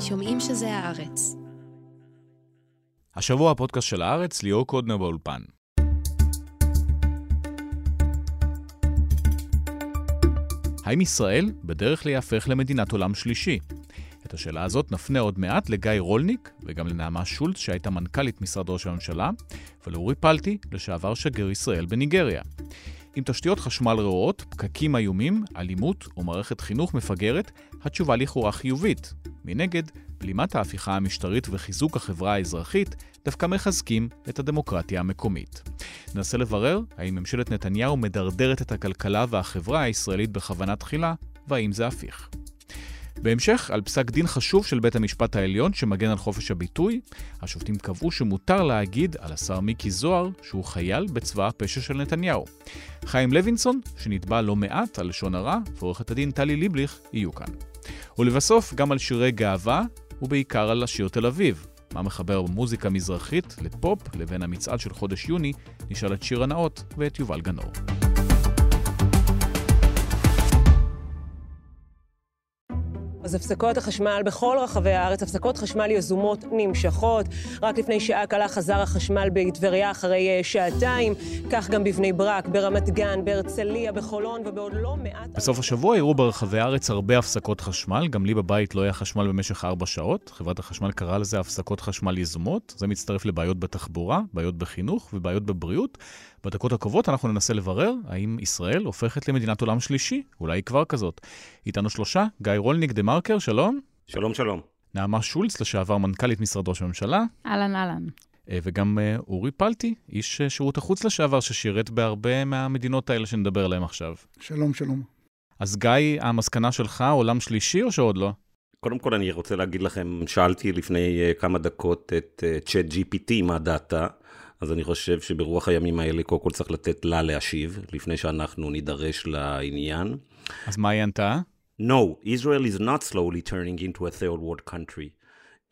שומעים שזה הארץ. השבוע הפודקאסט של הארץ, ליאור קודנר באולפן. האם ישראל בדרך להיהפך למדינת עולם שלישי? את השאלה הזאת נפנה עוד מעט לגיא רולניק וגם לנעמה שולץ, שהייתה מנכ"לית משרד ראש הממשלה, ולאורי פלטי, לשעבר שגריר ישראל בניגריה. עם תשתיות חשמל רעועות, פקקים איומים, אלימות ומערכת חינוך מפגרת, התשובה לכאורה חיובית. מנגד, בלימת ההפיכה המשטרית וחיזוק החברה האזרחית דווקא מחזקים את הדמוקרטיה המקומית. ננסה לברר האם ממשלת נתניהו מדרדרת את הכלכלה והחברה הישראלית בכוונה תחילה, והאם זה הפיך. בהמשך, על פסק דין חשוב של בית המשפט העליון שמגן על חופש הביטוי, השופטים קבעו שמותר להגיד על השר מיקי זוהר שהוא חייל בצבא הפשע של נתניהו. חיים לוינסון, שנתבע לא מעט על לשון הרע, ועורכת הדין טלי ליבליך יהיו כאן. ולבסוף, גם על שירי גאווה, ובעיקר על השיר תל אביב. מה מחבר מוזיקה מזרחית לפופ לבין המצעד של חודש יוני, נשאל את שיר הנאות ואת יובל גנור. אז הפסקות החשמל בכל רחבי הארץ, הפסקות חשמל יזומות נמשכות. רק לפני שעה קלה חזר החשמל בטבריה אחרי uh, שעתיים, כך גם בבני ברק, ברמת גן, בהרצליה, בחולון ובעוד לא מעט... בסוף השבוע אירעו ברחבי הארץ הרבה הפסקות חשמל, גם לי בבית לא היה חשמל במשך ארבע שעות. חברת החשמל קראה לזה הפסקות חשמל יזומות. זה מצטרף לבעיות בתחבורה, בעיות בחינוך ובעיות בבריאות. בדקות הקרובות אנחנו ננסה לברר האם ישראל הופכת למדינת עולם שלישי, אולי היא כבר כזאת. איתנו שלושה, גיא רולניק דה מרקר, שלום. שלום, שלום. נעמה שולץ, לשעבר מנכ"לית משרד ראש הממשלה. אהלן, אהלן. וגם אורי פלטי, איש שירות החוץ לשעבר, ששירת בהרבה מהמדינות האלה שנדבר עליהן עכשיו. שלום, שלום. אז גיא, המסקנה שלך, עולם שלישי או שעוד לא? קודם כל אני רוצה להגיד לכם, שאלתי לפני כמה דקות את צ'אט GPT מה דעתה. אז אני חושב שברוח הימים האלה, קודם כל צריך לתת לה להשיב, לפני שאנחנו נידרש לעניין. אז מה היא ענתה? No, Israel is not slowly turning into a third world country.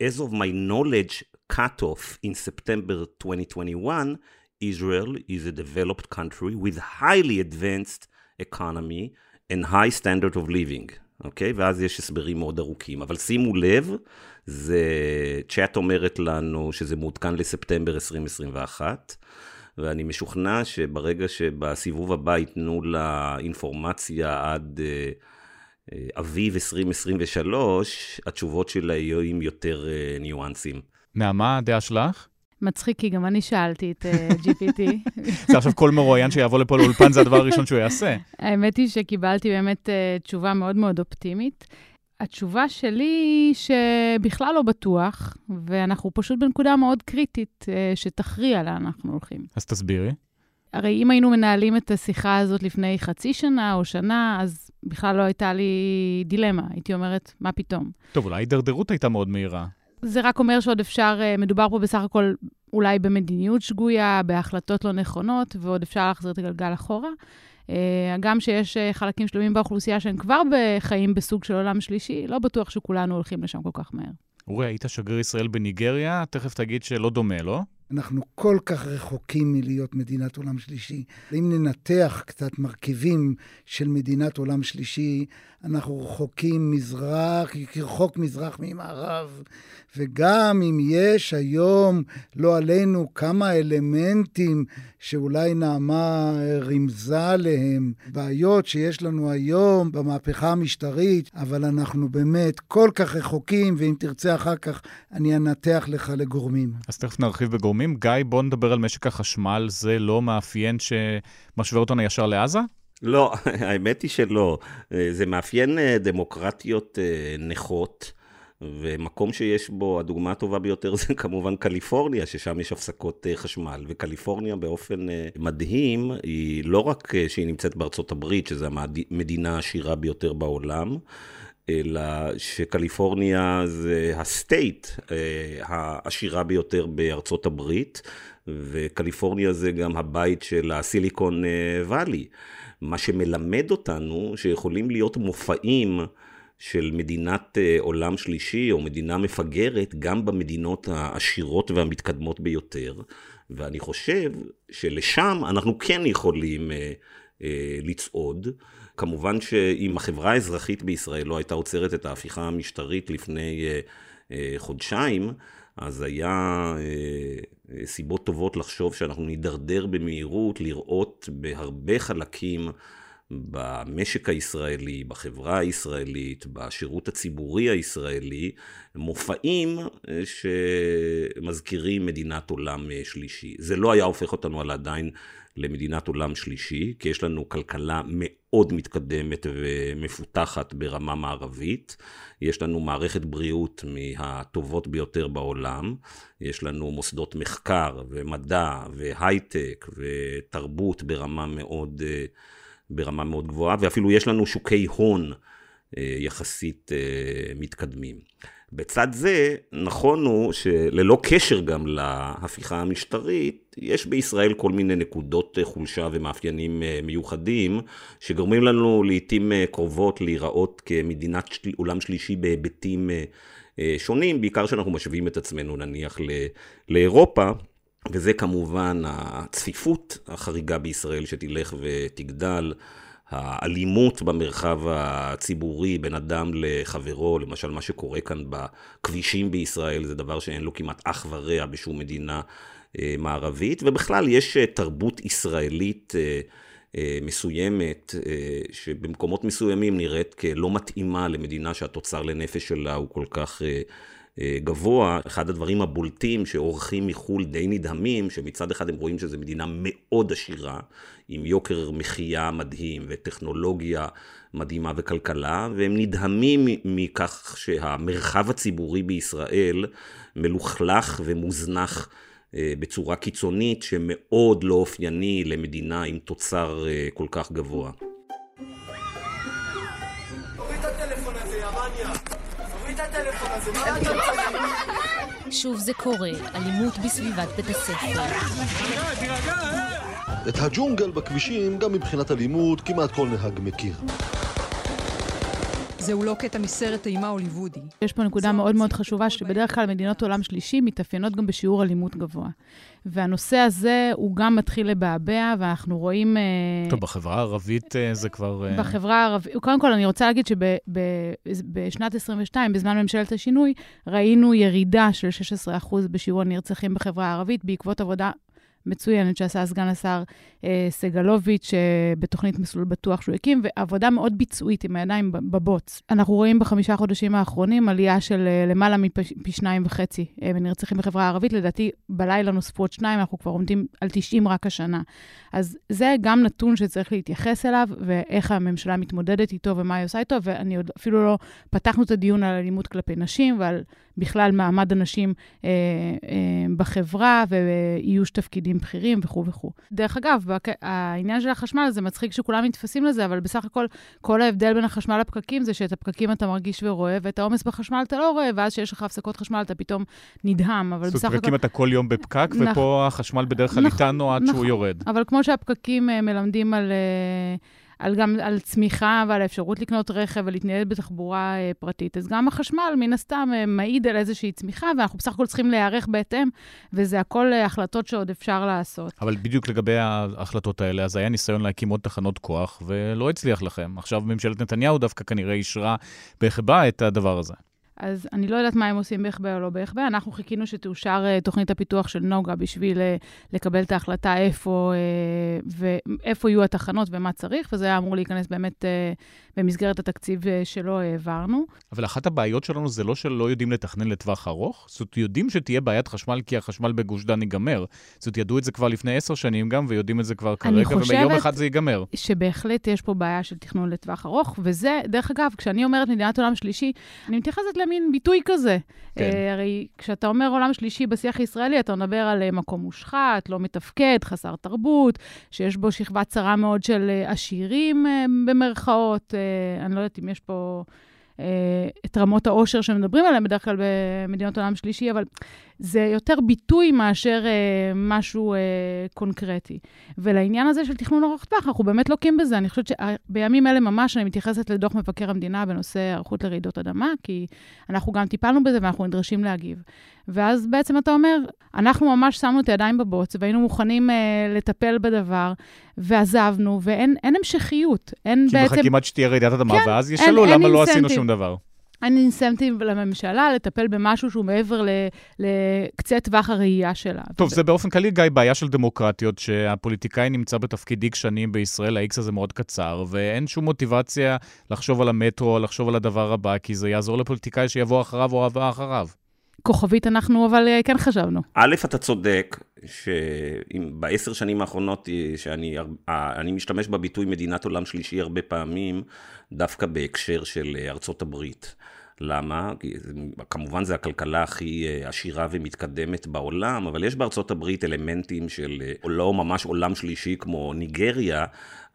As of my knowledge cutoff in September 2021, Israel is a developed country with highly advanced economy and high standard of living. אוקיי? Okay? ואז יש הסברים מאוד ארוכים. אבל שימו לב, זה... צ'אט אומרת לנו שזה מעודכן לספטמבר 2021, ואני משוכנע שברגע שבסיבוב הבא ייתנו לה אינפורמציה עד אה, אה, אביב 2023, התשובות שלה יהיו עם יותר אה, ניואנסים. נעמה, הדעה שלך? מצחיק, כי גם אני שאלתי את uh, GPT. זה עכשיו כל מרואיין שיבוא לפה לאולפן, זה הדבר הראשון שהוא יעשה. האמת היא שקיבלתי באמת uh, תשובה מאוד מאוד אופטימית. התשובה שלי היא שבכלל לא בטוח, ואנחנו פשוט בנקודה מאוד קריטית uh, שתכריע לאן אנחנו הולכים. אז תסבירי. הרי אם היינו מנהלים את השיחה הזאת לפני חצי שנה או שנה, אז בכלל לא הייתה לי דילמה. הייתי אומרת, מה פתאום? טוב, אולי ההידרדרות הייתה מאוד מהירה. זה רק אומר שעוד אפשר, מדובר פה בסך הכל אולי במדיניות שגויה, בהחלטות לא נכונות, ועוד אפשר להחזיר את הגלגל אחורה. גם שיש חלקים שלמים באוכלוסייה שהם כבר חיים בסוג של עולם שלישי, לא בטוח שכולנו הולכים לשם כל כך מהר. אורי, היית שגריר ישראל בניגריה, תכף תגיד שלא דומה, לא? אנחנו כל כך רחוקים מלהיות מדינת עולם שלישי. אם ננתח קצת מרכיבים של מדינת עולם שלישי, אנחנו רחוקים מזרח, רחוק מזרח ממערב. וגם אם יש היום, לא עלינו, כמה אלמנטים שאולי נעמה רמזה עליהם, בעיות שיש לנו היום במהפכה המשטרית, אבל אנחנו באמת כל כך רחוקים, ואם תרצה אחר כך, אני אנתח לך לגורמים. אז תכף נרחיב בגורמים. גיא, בוא נדבר על משק החשמל. זה לא מאפיין שמשווה אותנו ישר לעזה? לא, האמת היא שלא. זה מאפיין דמוקרטיות נכות. ומקום שיש בו, הדוגמה הטובה ביותר זה כמובן קליפורניה, ששם יש הפסקות חשמל. וקליפורניה באופן מדהים, היא לא רק שהיא נמצאת בארצות הברית, שזו המדינה העשירה ביותר בעולם, אלא שקליפורניה זה הסטייט העשירה ביותר בארצות הברית, וקליפורניה זה גם הבית של הסיליקון וואלי. מה שמלמד אותנו שיכולים להיות מופעים של מדינת עולם שלישי או מדינה מפגרת גם במדינות העשירות והמתקדמות ביותר. ואני חושב שלשם אנחנו כן יכולים לצעוד. כמובן שאם החברה האזרחית בישראל לא הייתה עוצרת את ההפיכה המשטרית לפני חודשיים, אז היה סיבות טובות לחשוב שאנחנו נידרדר במהירות לראות בהרבה חלקים במשק הישראלי, בחברה הישראלית, בשירות הציבורי הישראלי, מופעים אה, שמזכירים מדינת עולם אה, שלישי. זה לא היה הופך אותנו על עדיין למדינת עולם שלישי, כי יש לנו כלכלה מאוד מתקדמת ומפותחת ברמה מערבית. יש לנו מערכת בריאות מהטובות ביותר בעולם. יש לנו מוסדות מחקר ומדע והייטק ותרבות ברמה מאוד... ברמה מאוד גבוהה, ואפילו יש לנו שוקי הון אה, יחסית אה, מתקדמים. בצד זה, נכון הוא שללא קשר גם להפיכה המשטרית, יש בישראל כל מיני נקודות אה, חולשה ומאפיינים מיוחדים, שגורמים לנו לעיתים קרובות להיראות כמדינת. עולם שלישי בהיבטים שונים, בעיקר כשאנחנו משווים את עצמנו נניח לאירופה. וזה כמובן הצפיפות החריגה בישראל שתלך ותגדל, האלימות במרחב הציבורי בין אדם לחברו, למשל מה שקורה כאן בכבישים בישראל, זה דבר שאין לו כמעט אח ורע בשום מדינה אה, מערבית, ובכלל יש אה, תרבות ישראלית אה, מסוימת, שבמקומות מסוימים נראית כלא מתאימה למדינה שהתוצר לנפש שלה הוא כל כך גבוה. אחד הדברים הבולטים שאורחים מחו"ל די נדהמים, שמצד אחד הם רואים שזו מדינה מאוד עשירה, עם יוקר מחיה מדהים וטכנולוגיה מדהימה וכלכלה, והם נדהמים מכך שהמרחב הציבורי בישראל מלוכלך ומוזנח. אה, בצורה קיצונית שמאוד לא אופייני למדינה עם תוצר אה, כל כך גבוה. שוב זה קורה, אלימות בסביבת בית הספר. את הג'ונגל בכבישים, גם מבחינת אלימות, כמעט כל נהג מכיר. זהו לא קטע מסרט אימה הוליוודי. יש פה נקודה מאוד מאוד חשובה, שבדרך כלל מדינות עולם שלישי מתאפיינות גם בשיעור אלימות גבוה. והנושא הזה הוא גם מתחיל לבעבע, ואנחנו רואים... אה, טוב, בחברה הערבית אה, זה כבר... אה, בחברה הערבית, קודם כל, אני רוצה להגיד שבשנת 22, בזמן ממשלת השינוי, ראינו ירידה של 16% בשיעור הנרצחים בחברה הערבית, בעקבות עבודה מצוינת שעשה סגן השר אה, סגלוביץ' אה, בתוכנית מסלול בטוח שהוא הקים, ועבודה מאוד ביצועית עם הידיים בבוץ. אנחנו רואים בחמישה חודשים האחרונים עלייה של אה, למעלה מפי שניים וחצי אה, בנרצחים בחברה הערבית. לדעתי, בלילה נוספו עוד שניים, אנחנו כבר עומדים על 90 רק השנה. אז זה גם נתון שצריך להתייחס אליו, ואיך הממשלה מתמודדת איתו ומה היא עושה איתו, ואני עוד אפילו לא פתחנו את הדיון על אלימות כלפי נשים ועל בכלל מעמד הנשים אה, אה, בחברה ואיוש תפקידים בכירים וכו' וכו'. דרך אגב, העניין של החשמל, זה מצחיק שכולם נתפסים לזה, אבל בסך הכל, כל ההבדל בין החשמל לפקקים זה שאת הפקקים אתה מרגיש ורואה, ואת העומס בחשמל אתה לא רואה, ואז כשיש לך הפסקות חשמל אתה פתאום נדהם, אבל בסך הכל... זאת אומרת, פקקים אתה כל יום בפקק, ופה החשמל בדרך כלל איתנו עד שהוא יורד. אבל כמו שהפקקים אה, מלמדים על... על גם על צמיחה ועל האפשרות לקנות רכב ולהתנייד בתחבורה אה, פרטית. אז גם החשמל, מן הסתם, אה, מעיד על איזושהי צמיחה, ואנחנו בסך הכל צריכים להיערך בהתאם, וזה הכל אה, החלטות שעוד אפשר לעשות. אבל בדיוק לגבי ההחלטות האלה, אז היה ניסיון להקים עוד תחנות כוח, ולא הצליח לכם. עכשיו ממשלת נתניהו דווקא כנראה אישרה בהחבא את הדבר הזה. אז אני לא יודעת מה הם עושים בהחבא או לא בהחבא. אנחנו חיכינו שתאושר uh, תוכנית הפיתוח של נוגה בשביל uh, לקבל את ההחלטה איפה, uh, ואיפה יהיו התחנות ומה צריך, וזה היה אמור להיכנס באמת uh, במסגרת התקציב uh, שלא העברנו. אבל אחת הבעיות שלנו זה לא שלא יודעים לתכנן לטווח ארוך, זאת יודעים שתהיה בעיית חשמל כי החשמל בגוש דן ייגמר. זאת ידעו את זה כבר לפני עשר שנים גם, ויודעים את זה כבר כרגע, וביום אחד זה ייגמר. שבהחלט יש פה בעיה של תכנון לטווח ארוך, וזה, דרך אגב, כשאני אומרת מדינת עולם שלישי, אני מתייחסת מין ביטוי כזה. כן. Uh, הרי כשאתה אומר עולם שלישי בשיח הישראלי, אתה מדבר על uh, מקום מושחת, לא מתפקד, חסר תרבות, שיש בו שכבה צרה מאוד של uh, עשירים, uh, במרכאות. Uh, אני לא יודעת אם יש פה... את רמות העושר שמדברים עליהן בדרך כלל במדינות עולם שלישי, אבל זה יותר ביטוי מאשר אה, משהו אה, קונקרטי. ולעניין הזה של תכנון ארוך טווח, אנחנו באמת לוקים בזה. אני חושבת שבימים אלה ממש אני מתייחסת לדוח מבקר המדינה בנושא היערכות לרעידות אדמה, כי אנחנו גם טיפלנו בזה ואנחנו נדרשים להגיב. ואז בעצם אתה אומר, אנחנו ממש שמנו את הידיים בבוץ והיינו מוכנים אה, לטפל בדבר, ועזבנו, ואין המשכיות. אין כי בעצם... כי מחכים עד שתהיה רעידת אדמה, כן, ואז ישאלו למה לא עשינו שום דבר. אין אינסנטיב לממשלה לטפל במשהו שהוא מעבר לקצה טווח הראייה שלה. טוב, זה באופן כללי, גיא, בעיה של דמוקרטיות, שהפוליטיקאי נמצא בתפקיד איקס שנים בישראל, ה-X הזה מאוד קצר, ואין שום מוטיבציה לחשוב על המטרו, לחשוב על הדבר הבא, כי זה יעזור לפוליטיקאי שיבוא אחריו או הבא אחריו. כוכבית אנחנו, אבל אה, כן חשבנו. א', אתה צודק, שבעשר שנים האחרונות, אה, שאני אני משתמש בביטוי מדינת עולם שלישי הרבה פעמים, דווקא בהקשר של אה, ארצות הברית. למה? כמובן זה הכלכלה הכי עשירה ומתקדמת בעולם, אבל יש בארצות הברית אלמנטים של לא ממש עולם שלישי כמו ניגריה,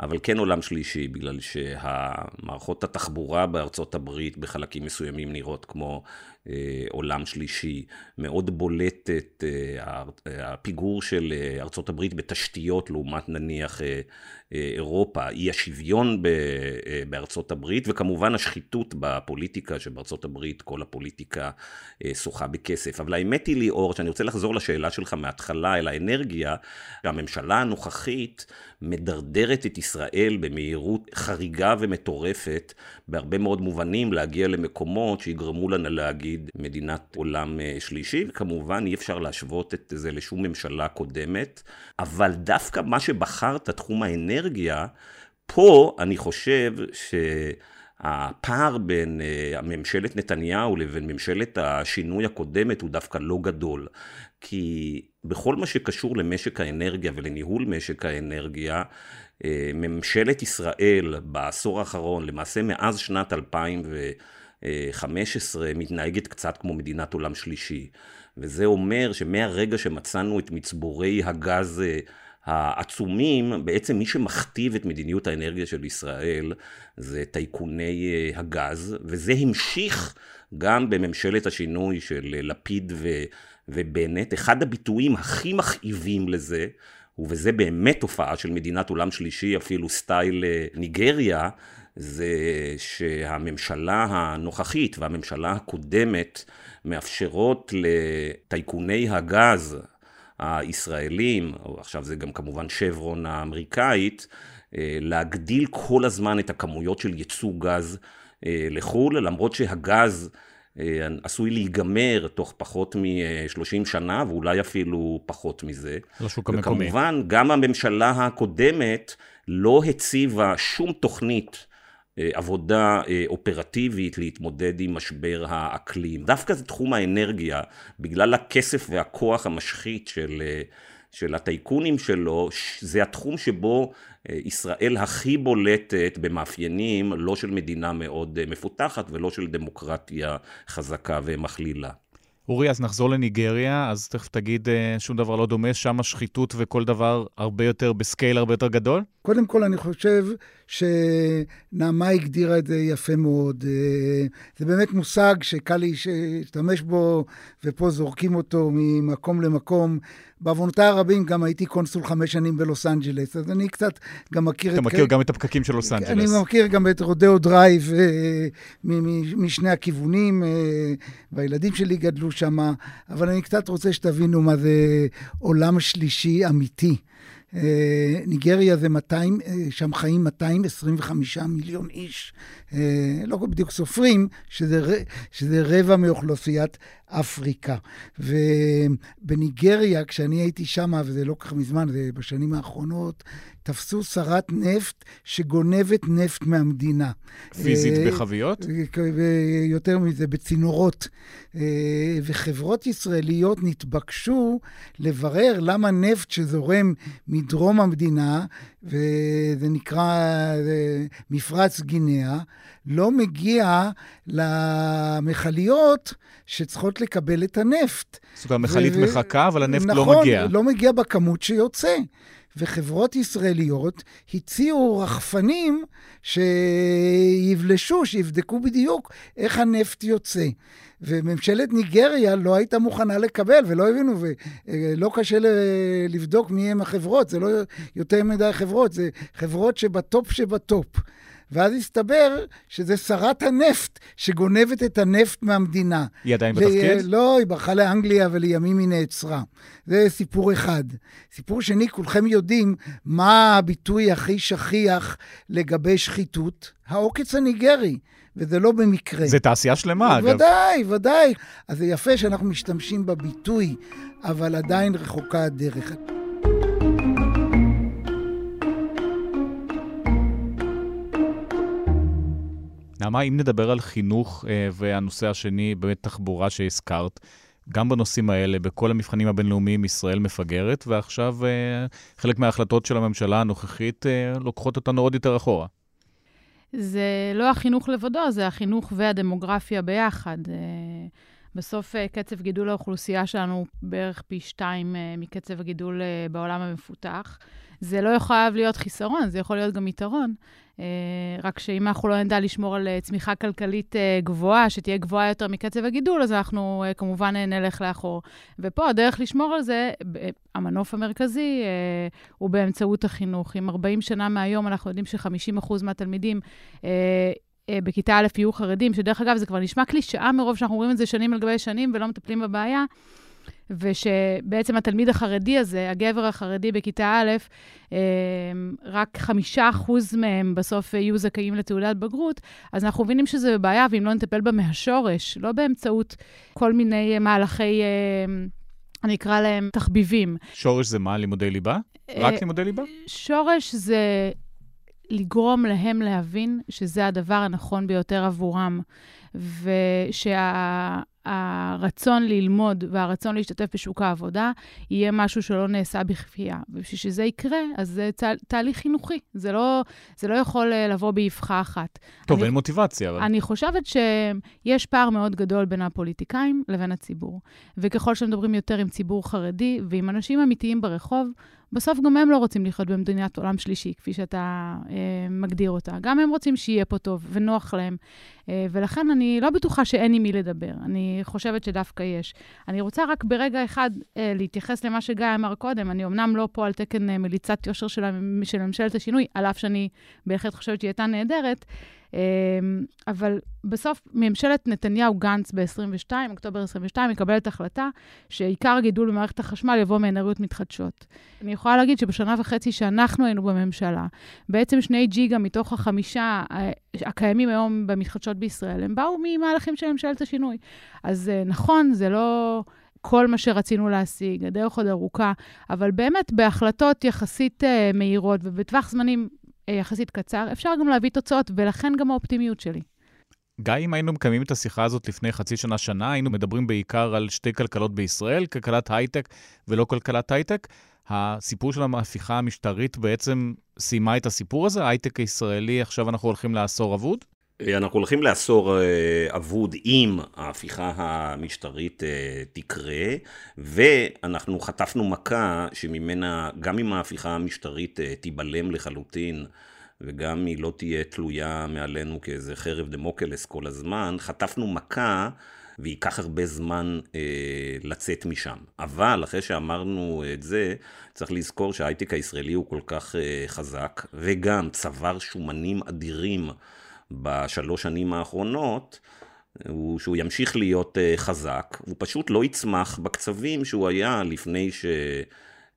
אבל כן עולם שלישי, בגלל שהמערכות התחבורה בארצות הברית בחלקים מסוימים נראות כמו אה, עולם שלישי, מאוד בולטת אה, הפיגור של אה, ארצות הברית בתשתיות לעומת נניח אירופה, אי השוויון בארצות הברית, וכמובן השחיתות בפוליטיקה, שבארצות הברית כל הפוליטיקה שוחה בכסף. אבל האמת היא ליאור, שאני רוצה לחזור לשאלה שלך מההתחלה אל האנרגיה, הממשלה הנוכחית מדרדרת את ישראל במהירות חריגה ומטורפת, בהרבה מאוד מובנים, להגיע למקומות שיגרמו לנו להגיד מדינת עולם אה, שלישי, וכמובן אי אפשר להשוות את זה לשום ממשלה קודמת, אבל דווקא מה שבחרת, תחום האנרגיה, פה אני חושב ש... הפער בין uh, ממשלת נתניהו לבין ממשלת השינוי הקודמת הוא דווקא לא גדול. כי בכל מה שקשור למשק האנרגיה ולניהול משק האנרגיה, אה, ממשלת ישראל בעשור האחרון, למעשה מאז שנת 2015, מתנהגת קצת כמו מדינת עולם שלישי. וזה אומר שמהרגע שמצאנו את מצבורי הגז אה, העצומים, בעצם מי שמכתיב את מדיניות האנרגיה של ישראל זה טייקוני אה, הגז, וזה המשיך גם בממשלת השינוי של לפיד ו... ובנט, אחד הביטויים הכי מכאיבים לזה, ובזה באמת תופעה של מדינת עולם שלישי, אפילו סטייל אה, ניגריה, זה שהממשלה הנוכחית והממשלה הקודמת מאפשרות לטייקוני הגז הישראלים, עכשיו זה גם כמובן שברון האמריקאית, אה, להגדיל כל הזמן את הכמויות של ייצוא גז אה, לחו"ל, למרות שהגז עשוי להיגמר תוך פחות מ-30 שנה, ואולי אפילו פחות מזה. לשוק המקומי. וכמובן, גם הממשלה הקודמת לא הציבה שום תוכנית אה, עבודה אה, אופרטיבית להתמודד עם משבר האקלים. דווקא זה תחום האנרגיה, בגלל הכסף והכוח המשחית של... של הטייקונים שלו, זה התחום שבו אה, ישראל הכי בולטת במאפיינים לא של מדינה מאוד אה, מפותחת ולא של דמוקרטיה חזקה ומכלילה. אורי, אז נחזור לניגריה, אז תכף תגיד אה, שום דבר לא דומה, שם השחיתות וכל דבר הרבה יותר, ב scale הרבה יותר גדול? קודם כל, אני חושב שנעמה הגדירה את זה יפה מאוד. אה, זה באמת מושג שקל להשתמש בו, ופה זורקים אותו ממקום למקום. בעוונותיי הרבים גם הייתי קונסול חמש שנים בלוס אנג'לס, אז אני קצת גם מכיר אתה את... אתה מכיר גם את הפקקים של לוס אנג'לס. אני מכיר גם את רודיאו דרייב אה, משני הכיוונים, אה, והילדים שלי גדלו שם, אבל אני קצת רוצה שתבינו מה זה עולם שלישי אמיתי. אה, ניגריה זה 200, אה, שם חיים 225 מיליון איש. אה, לא בדיוק סופרים, שזה, שזה רבע מאוכלוסיית אפריקה. ובניגריה, כשאני הייתי שם, וזה לא כך מזמן, זה בשנים האחרונות, תפסו שרת נפט שגונבת נפט מהמדינה. פיזית אה, בחביות? יותר מזה, בצינורות. אה, וחברות ישראליות נתבקשו לברר למה נפט שזורם מדרום המדינה, וזה נקרא מפרץ גינאה, לא מגיע למכליות שצריכות לקבל את הנפט. זאת אומרת, המכלית ו... מחכה, אבל הנפט לא נכון, לא מגיע. נכון, לא מגיע בכמות שיוצא. וחברות ישראליות הציעו רחפנים שיבלשו, שיבדקו בדיוק איך הנפט יוצא. וממשלת ניגריה לא הייתה מוכנה לקבל, ולא הבינו, ולא קשה לבדוק מי הם החברות, זה לא יותר מדי חברות, זה חברות שבטופ שבטופ. ואז הסתבר שזה שרת הנפט שגונבת את הנפט מהמדינה. היא עדיין בתפקיד? לא, היא ברחה לאנגליה ולימים היא נעצרה. זה סיפור אחד. סיפור שני, כולכם יודעים מה הביטוי הכי שכיח לגבי שחיתות? העוקץ הניגרי. וזה לא במקרה. זה תעשייה שלמה, אגב. ודאי, ודאי. אז זה יפה שאנחנו משתמשים בביטוי, אבל עדיין רחוקה הדרך. נעמה, אם נדבר על חינוך אה, והנושא השני, באמת תחבורה שהזכרת, גם בנושאים האלה, בכל המבחנים הבינלאומיים, ישראל מפגרת, ועכשיו אה, חלק מההחלטות של הממשלה הנוכחית אה, לוקחות אותנו עוד יותר אחורה. זה לא החינוך לבדו, זה החינוך והדמוגרפיה ביחד. בסוף קצב גידול האוכלוסייה שלנו בערך פי שתיים מקצב הגידול בעולם המפותח. זה לא חייב להיות חיסרון, זה יכול להיות גם יתרון. אה, רק שאם אנחנו לא נדע לשמור על אה, צמיחה כלכלית אה, גבוהה, שתהיה גבוהה יותר מקצב הגידול, אז אנחנו כמובן נלך לאחור. ופה הדרך לשמור על זה, המנוף המרכזי הוא באמצעות החינוך. אם 40 שנה מהיום אנחנו יודעים ש-50% מהתלמידים בכיתה א' יהיו חרדים, שדרך אגב, זה כבר נשמע קלישאה מרוב שאנחנו רואים את זה שנים על גבי שנים ולא מטפלים בבעיה. ושבעצם התלמיד החרדי הזה, הגבר החרדי בכיתה א', אמ, רק חמישה אחוז מהם בסוף יהיו זכאים לתעודת בגרות, אז אנחנו מבינים שזה בעיה, ואם לא נטפל בה מהשורש, לא באמצעות כל מיני מהלכי... אמ, אני אקרא להם תחביבים. שורש זה מה? לימודי ליבה? רק אה, לימודי ליבה? שורש זה לגרום להם להבין שזה הדבר הנכון ביותר עבורם, ושה... הרצון ללמוד והרצון להשתתף בשוק העבודה יהיה משהו שלא נעשה בכפייה. ובשביל שזה יקרה, אז זה תה, תהליך חינוכי. זה לא, זה לא יכול אה, לבוא באבחה אחת. טוב, אני, אין מוטיבציה, אבל... אני חושבת שיש פער מאוד גדול בין הפוליטיקאים לבין הציבור. וככל שמדברים יותר עם ציבור חרדי ועם אנשים אמיתיים ברחוב, בסוף גם הם לא רוצים לחיות במדינת עולם שלישי, כפי שאתה אה, מגדיר אותה. גם הם רוצים שיהיה פה טוב ונוח להם. אה, ולכן אני לא בטוחה שאין עם מי לדבר. אני חושבת שדווקא יש. אני רוצה רק ברגע אחד אה, להתייחס למה שגיא אמר קודם. אני אמנם לא פה על תקן אה, מליצת יושר של, של ממשלת השינוי, על אף שאני בהחלט חושבת שהיא הייתה נהדרת. אמ, אבל בסוף ממשלת נתניהו-גנץ ב-22, אוקטובר 22, מקבלת החלטה שעיקר הגידול במערכת החשמל יבוא מאנרגיות מתחדשות. אני יכולה להגיד שבשנה וחצי שאנחנו היינו בממשלה, בעצם שני ג'יגה מתוך החמישה אה, הקיימים היום במתחדשות בישראל, הם באו ממהלכים של ממשלת השינוי. אז אה, נכון, זה לא... כל מה שרצינו להשיג, הדרך עוד ארוכה, אבל באמת בהחלטות יחסית uh, מהירות ובטווח זמנים אה, יחסית קצר, אפשר גם להביא תוצאות, ולכן גם האופטימיות שלי. גיא, אם היינו מקיימים את השיחה הזאת לפני חצי שנה, שנה, היינו מדברים בעיקר על שתי כלכלות בישראל, כלכלת הייטק ולא כלכלת הייטק. הסיפור של ההפיכה המשטרית בעצם סיימה את הסיפור הזה? ההייטק הישראלי, עכשיו אנחנו הולכים לעשור אבוד? אנחנו הולכים לעשור אה, אבוד אם ההפיכה המשטרית אה, תקרה, ואנחנו חטפנו מכה שממנה, גם אם ההפיכה המשטרית אה, תיבלם לחלוטין, וגם היא לא תהיה תלויה מעלינו כאיזה חרב דמוקלס כל הזמן, חטפנו מכה וייקח הרבה זמן אה, לצאת משם. אבל אחרי שאמרנו את זה, צריך לזכור שההייטק הישראלי הוא כל כך אה, חזק, וגם צבר שומנים אדירים. בשלוש שנים האחרונות, הוא שהוא ימשיך להיות uh, חזק, הוא פשוט לא יצמח בקצבים שהוא היה לפני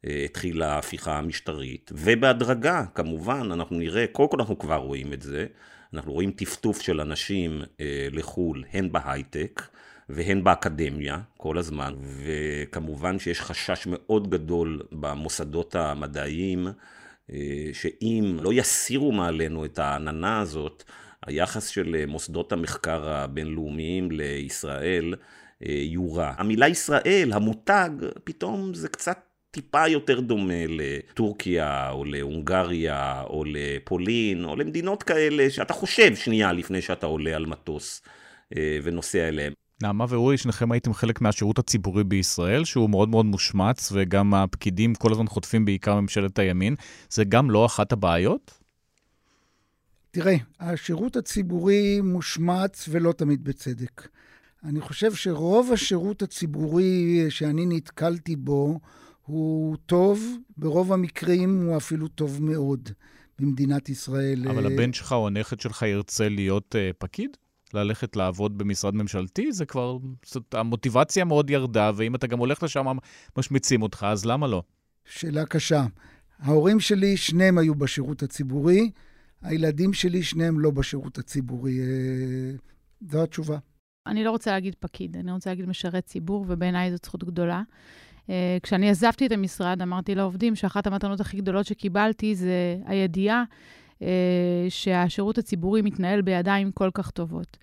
שהתחילה ההפיכה המשטרית, ובהדרגה, כמובן, אנחנו נראה, קודם כל אנחנו כבר רואים את זה, אנחנו רואים טפטוף של אנשים uh, לחו"ל, הן בהייטק, והן באקדמיה כל הזמן, וכמובן שיש חשש מאוד גדול במוסדות המדעיים, אה, שאם לא יסירו מעלינו את העננה הזאת, היחס של אה, מוסדות המחקר הבינלאומיים לישראל אה, יורע. המילה ישראל, המותג, פתאום זה קצת טיפה יותר דומה לטורקיה, או להונגריה, או לפולין, או למדינות כאלה שאתה חושב שנייה לפני שאתה עולה על מטוס אה, ונוסע אליהם. נעמה ואורי, שניכם הייתם חלק מהשירות הציבורי בישראל, שהוא מאוד מאוד מושמץ, וגם הפקידים כל הזמן חוטפים בעיקר ממשלת הימין. זה גם לא אחת הבעיות? תראה, השירות הציבורי מושמץ ולא תמיד בצדק. אני חושב שרוב השירות הציבורי שאני נתקלתי בו הוא טוב, ברוב המקרים הוא אפילו טוב מאוד. במדינת ישראל. אבל הבן שלך או הנכד שלך ירצה להיות uh, פקיד? ללכת לעבוד במשרד ממשלתי? זה כבר, זאת, המוטיבציה מאוד ירדה, ואם אתה גם הולך לשם, משמיצים אותך, אז למה לא? שאלה קשה. ההורים שלי, שניהם היו בשירות הציבורי, הילדים שלי, שניהם לא בשירות הציבורי. זו התשובה. אני לא רוצה להגיד פקיד, אני רוצה להגיד משרת ציבור, ובעיניי זאת זכות גדולה. Uh, כשאני עזבתי את המשרד, אמרתי לעובדים שאחת המתנות הכי גדולות שקיבלתי זה הידיעה uh, שהשירות הציבורי מתנהל בידיים כל כך טובות.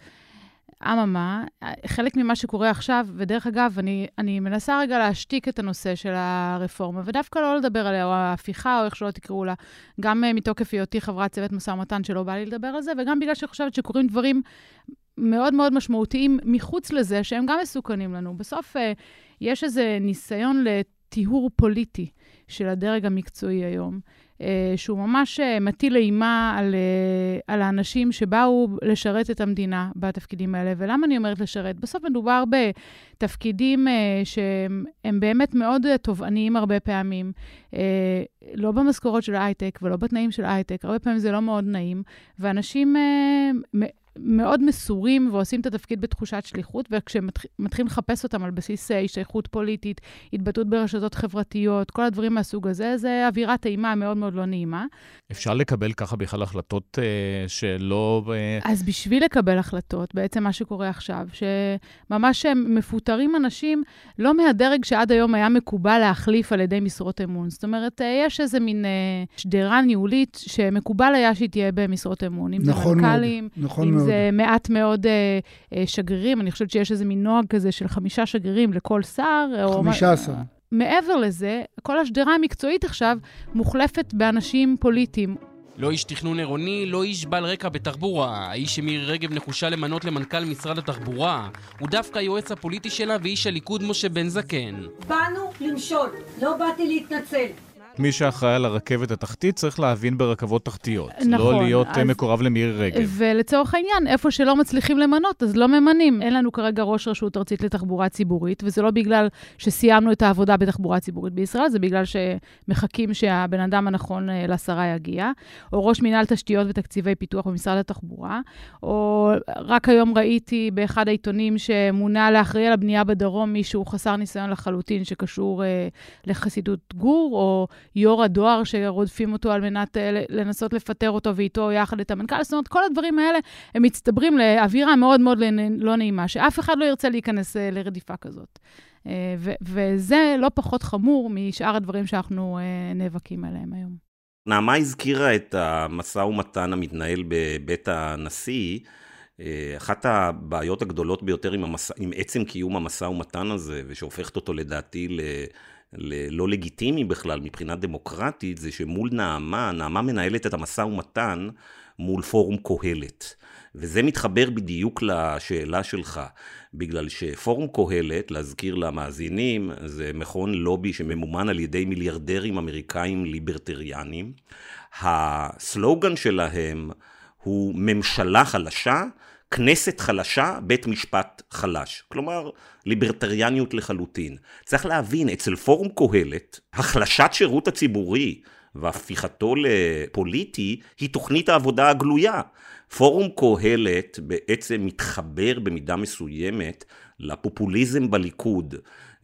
אממה, חלק ממה שקורה עכשיו, ודרך אגב, אני, אני מנסה רגע להשתיק את הנושא של הרפורמה, ודווקא לא לדבר עליה, או ההפיכה, או איך שלא תקראו לה, גם uh, מתוקף היותי חברת צוות משא ומתן שלא בא לי לדבר על זה, וגם בגלל שאני חושבת שקורים דברים מאוד מאוד משמעותיים מחוץ לזה, שהם גם מסוכנים לנו. בסוף אה, יש איזה ניסיון לטיהור פוליטי של הדרג המקצועי היום, אה, שהוא ממש אה, מטיל אימה על, על האנשים שבאו לשרת את המדינה בתפקידים האלה. ולמה אני אומרת לשרת? בסוף מדובר בתפקידים שהם באמת מאוד תובעניים הרבה פעמים, לא במשכורות של הייטק ולא בתנאים של הייטק, הרבה פעמים זה לא מאוד נעים, ואנשים... מאוד מסורים ועושים את התפקיד בתחושת שליחות, וכשמתחילים לחפש אותם על בסיס אה, השתייכות פוליטית, התבטאות ברשתות חברתיות, כל הדברים מהסוג הזה, זה אווירת אימה מאוד מאוד לא נעימה. אפשר לקבל ככה בכלל החלטות אה, שלא... אה... אז בשביל לקבל החלטות, בעצם מה שקורה עכשיו, שממש מפוטרים אנשים לא מהדרג שעד היום היה מקובל להחליף על ידי משרות אמון. זאת אומרת, אה, יש איזה מין אה, שדרה ניהולית שמקובל היה שהיא תהיה במשרות אמון. אם נכון זה מנכ"לים, נכון אם זה מעט מאוד אה, אה, שגרירים, אני חושבת שיש איזה מין נוהג כזה של חמישה שגרירים לכל שר. חמישה עשר. מעבר לזה, כל השדרה המקצועית עכשיו מוחלפת באנשים פוליטיים. לא איש תכנון עירוני, לא איש בעל רקע בתחבורה. האיש שמירי רגב נחושה למנות למנכ"ל משרד התחבורה. הוא דווקא היועץ הפוליטי שלה ואיש הליכוד משה בן זקן. באנו למשול, לא באתי להתנצל. מי שאחראי על הרכבת התחתית צריך להבין ברכבות תחתיות. נכון. לא להיות אז... מקורב למירי רגב. ולצורך העניין, איפה שלא מצליחים למנות, אז לא ממנים. אין לנו כרגע ראש רשות ארצית לתחבורה ציבורית, וזה לא בגלל שסיימנו את העבודה בתחבורה ציבורית בישראל, זה בגלל שמחכים שהבן אדם הנכון אה, לשרה יגיע, או ראש מינהל תשתיות ותקציבי פיתוח במשרד התחבורה, או רק היום ראיתי באחד העיתונים שמונה לאחראי על הבנייה בדרום מישהו חסר ניסיון לחלוטין שקשור אה, לחסידות גור, או יו"ר הדואר שרודפים אותו על מנת אה, לנסות לפטר אותו ואיתו יחד את המנכ"ל. זאת אומרת, כל הדברים האלה, הם מצטברים לאווירה מאוד מאוד לא נעימה, שאף אחד לא ירצה להיכנס אה, לרדיפה כזאת. אה, וזה לא פחות חמור משאר הדברים שאנחנו נאבקים עליהם היום. נעמה הזכירה את המשא ומתן המתנהל בבית הנשיא. אחת הבעיות הגדולות ביותר עם, המס... עם עצם קיום המשא ומתן הזה, ושהופכת אותו לדעתי לא לגיטימי בכלל מבחינה דמוקרטית, זה שמול נעמה, נעמה מנהלת את המשא ומתן מול פורום קהלת. וזה מתחבר בדיוק לשאלה שלך, בגלל שפורום קהלת, להזכיר למאזינים, זה מכון לובי שממומן על ידי מיליארדרים אמריקאים ליברטריאנים. הסלוגן שלהם הוא ממשלה חלשה, כנסת חלשה, בית משפט חלש. כלומר, ליברטריאניות לחלוטין. צריך להבין, אצל פורום קהלת, החלשת שירות הציבורי והפיכתו לפוליטי היא תוכנית העבודה הגלויה. פורום קהלת בעצם מתחבר במידה מסוימת לפופוליזם בליכוד.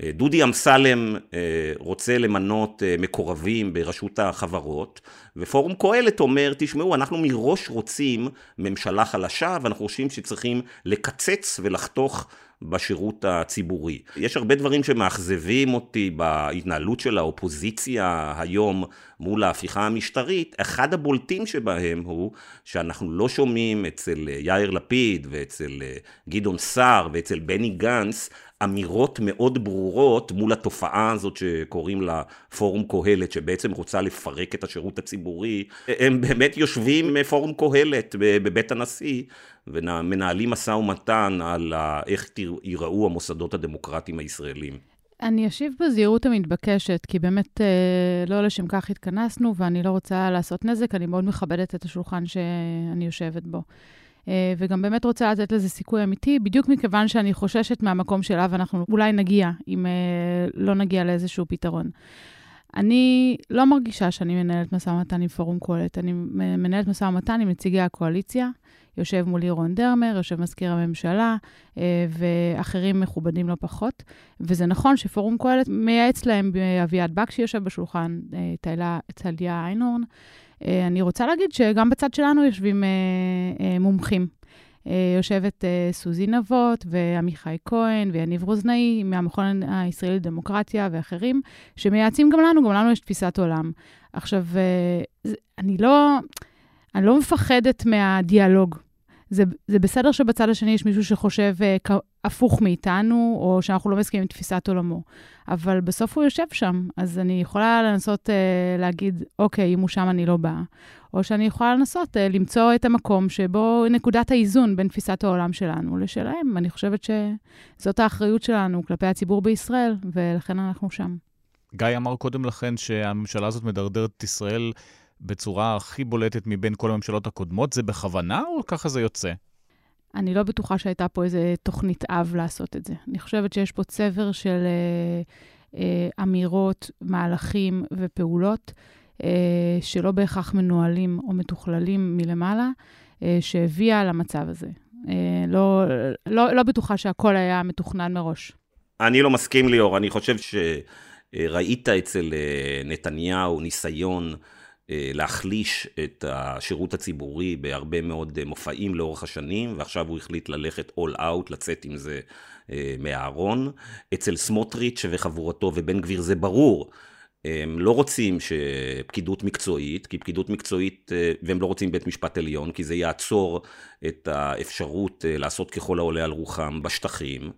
דודי אמסלם אה, רוצה למנות אה, מקורבים ברשות החברות, ופורום קהלת אומר, תשמעו, אנחנו מראש רוצים ממשלה חלשה, ואנחנו חושבים שצריכים לקצץ ולחתוך בשירות הציבורי. יש הרבה דברים שמאכזבים אותי בהתנהלות של האופוזיציה היום מול ההפיכה המשטרית. אחד הבולטים שבהם הוא שאנחנו לא שומעים אצל יאיר לפיד ואצל גדעון סער ואצל בני גנץ אמירות מאוד ברורות מול התופעה הזאת שקוראים לה פורום קהלת, שבעצם רוצה לפרק את השירות הציבורי. הם באמת יושבים פורום קהלת בבית הנשיא ומנהלים משא ומתן על איך ייראו המוסדות הדמוקרטיים הישראלים. אני אשיב בזהירות המתבקשת, כי באמת אה, לא לשם כך התכנסנו, ואני לא רוצה לעשות נזק, אני מאוד מכבדת את השולחן שאני יושבת בו. אה, וגם באמת רוצה לתת לזה סיכוי אמיתי, בדיוק מכיוון שאני חוששת מהמקום שאליו אנחנו אולי נגיע, אם אה, לא נגיע לאיזשהו פתרון. אני לא מרגישה שאני מנהלת משא ומתן עם פורום קהלת, אני מנהלת משא ומתן עם נציגי הקואליציה. יושב מולי רון דרמר, יושב מזכיר הממשלה, אה, ואחרים מכובדים לא פחות. וזה נכון שפורום קהלת מייעץ להם, אביעד בקשי יושב בשולחן, אה, טליה איינהורן. אה, אני רוצה להגיד שגם בצד שלנו יושבים מומחים. יושבת סוזי נבות ועמיחי כהן ויניב רוזנאי מהמכון הישראלי לדמוקרטיה ואחרים, שמייעצים גם לנו, גם לנו יש תפיסת עולם. עכשיו, אני לא, אני לא מפחדת מהדיאלוג. זה, זה בסדר שבצד השני יש מישהו שחושב הפוך מאיתנו, או שאנחנו לא מסכימים עם תפיסת עולמו, אבל בסוף הוא יושב שם, אז אני יכולה לנסות uh, להגיד, אוקיי, אם הוא שם אני לא באה, או שאני יכולה לנסות uh, למצוא את המקום שבו נקודת האיזון בין תפיסת העולם שלנו לשלהם. אני חושבת שזאת האחריות שלנו כלפי הציבור בישראל, ולכן אנחנו שם. גיא אמר קודם לכן שהממשלה הזאת מדרדרת את ישראל בצורה הכי בולטת מבין כל הממשלות הקודמות? זה בכוונה או ככה זה יוצא? אני לא בטוחה שהייתה פה איזו תוכנית אב לעשות את זה. אני חושבת שיש פה צבר של אה, אה, אמירות, מהלכים ופעולות אה, שלא בהכרח מנוהלים או מתוכללים מלמעלה, אה, שהביאה למצב הזה. אה, לא, לא, לא בטוחה שהכל היה מתוכנן מראש. אני לא מסכים, ליאור. אני חושב שראית אצל אה, נתניהו ניסיון להחליש את השירות הציבורי בהרבה מאוד אה, מופעים לאורך השנים, ועכשיו הוא החליט ללכת all out, לצאת עם זה אה, מהארון. אצל סמוטריץ' וחבורתו ובן גביר זה ברור. הם לא רוצים שפקידות מקצועית, כי פקידות מקצועית, והם לא רוצים בית משפט עליון, כי זה יעצור את האפשרות לעשות ככל העולה על רוחם בשטחים.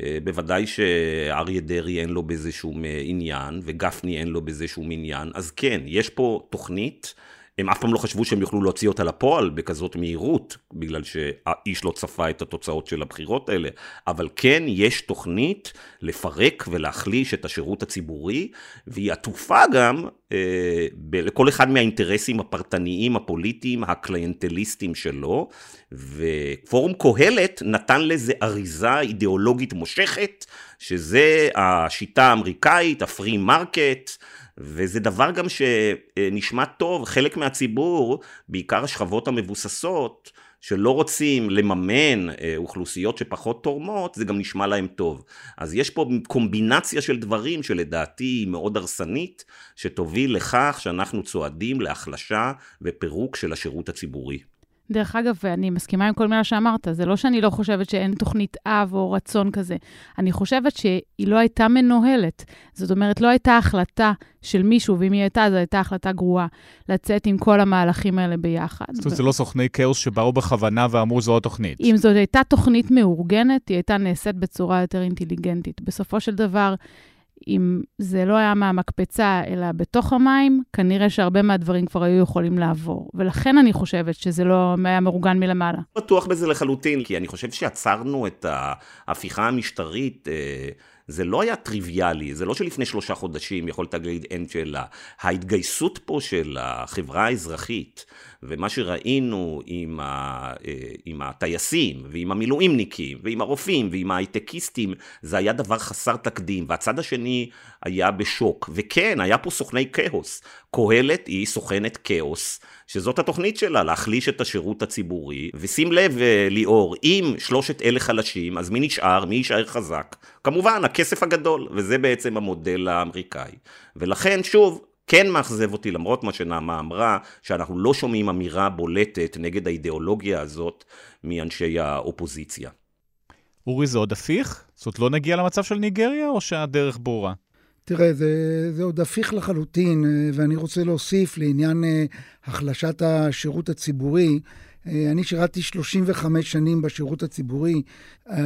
אה, בוודאי שאריה דרעי אין לו בזה שום אה, עניין, וגפני אין לו בזה שום עניין, אז כן, יש פה תוכנית הם אף פעם לא חשבו שהם יוכלו להוציא אותה לפועל בכזאת מהירות, בגלל שהאיש לא צפה את התוצאות של הבחירות האלה, אבל כן יש תוכנית לפרק ולהחליש את השירות הציבורי, והיא עטופה גם אה, לכל אחד מהאינטרסים הפרטניים, הפוליטיים, הקליינטליסטיים שלו, ופורום קהלת נתן לזה אריזה אידיאולוגית מושכת, שזה השיטה האמריקאית, ה free market, וזה דבר גם שנשמע טוב, חלק מהציבור, בעיקר השכבות המבוססות, שלא רוצים לממן אה, אוכלוסיות שפחות תורמות, זה גם נשמע להם טוב. אז יש פה קומבינציה של דברים שלדעתי היא מאוד הרסנית, שתוביל לכך שאנחנו צועדים להחלשה ופירוק של השירות הציבורי. דרך אגב, ואני מסכימה עם כל מילה שאמרת, זה לא שאני לא חושבת שאין תוכנית אב או רצון כזה. אני חושבת שהיא לא הייתה מנוהלת. זאת אומרת, לא הייתה החלטה של מישהו, ואם היא הייתה, זו הייתה החלטה גרועה, לצאת עם כל המהלכים האלה ביחד. זאת אומרת, ו... זה לא סוכני כאוס שבאו בכוונה ואמרו זו התוכנית. אם זאת הייתה תוכנית מאורגנת, היא הייתה נעשית בצורה יותר אינטליגנטית. בסופו של דבר, אם זה לא היה מהמקפצה, אלא בתוך המים, כנראה שהרבה מהדברים כבר היו יכולים לעבור. ולכן אני חושבת שזה לא היה מאורגן מלמעלה. בטוח בזה לחלוטין, כי אני חושב שעצרנו את ההפיכה המשטרית. אה, זה לא היה טריוויאלי, זה לא שלפני שלושה חודשים יכולת להגיד אין שאלה. ההתגייסות פה של החברה האזרחית, ומה שראינו עם, ה, אה, עם הטייסים, ועם המילואימניקים, ועם הרופאים, ועם ההייטקיסטים, זה היה דבר חסר תקדים, והצד השני היה בשוק. וכן, היה פה סוכני כאוס. קהלת היא סוכנת כאוס. שזאת התוכנית שלה, להחליש את השירות הציבורי. ושים לב, אה, ליאור, אם שלושת אלה חלשים, אז מי נשאר? מי יישאר חזק? כמובן, הכסף הגדול, וזה בעצם המודל האמריקאי. ולכן, שוב, כן מאכזב אותי, למרות מה שנעמה אמרה, שאנחנו לא שומעים אמירה בולטת נגד האידיאולוגיה הזאת מאנשי האופוזיציה. אורי, זה עוד הפיך? זאת לא נגיע למצב של ניגריה, או שהדרך ברורה? תראה, זה, זה עוד הפיך לחלוטין, אה, ואני רוצה להוסיף לעניין אה, החלשת השירות הציבורי. אה, אני שירתתי 35 שנים בשירות הציבורי.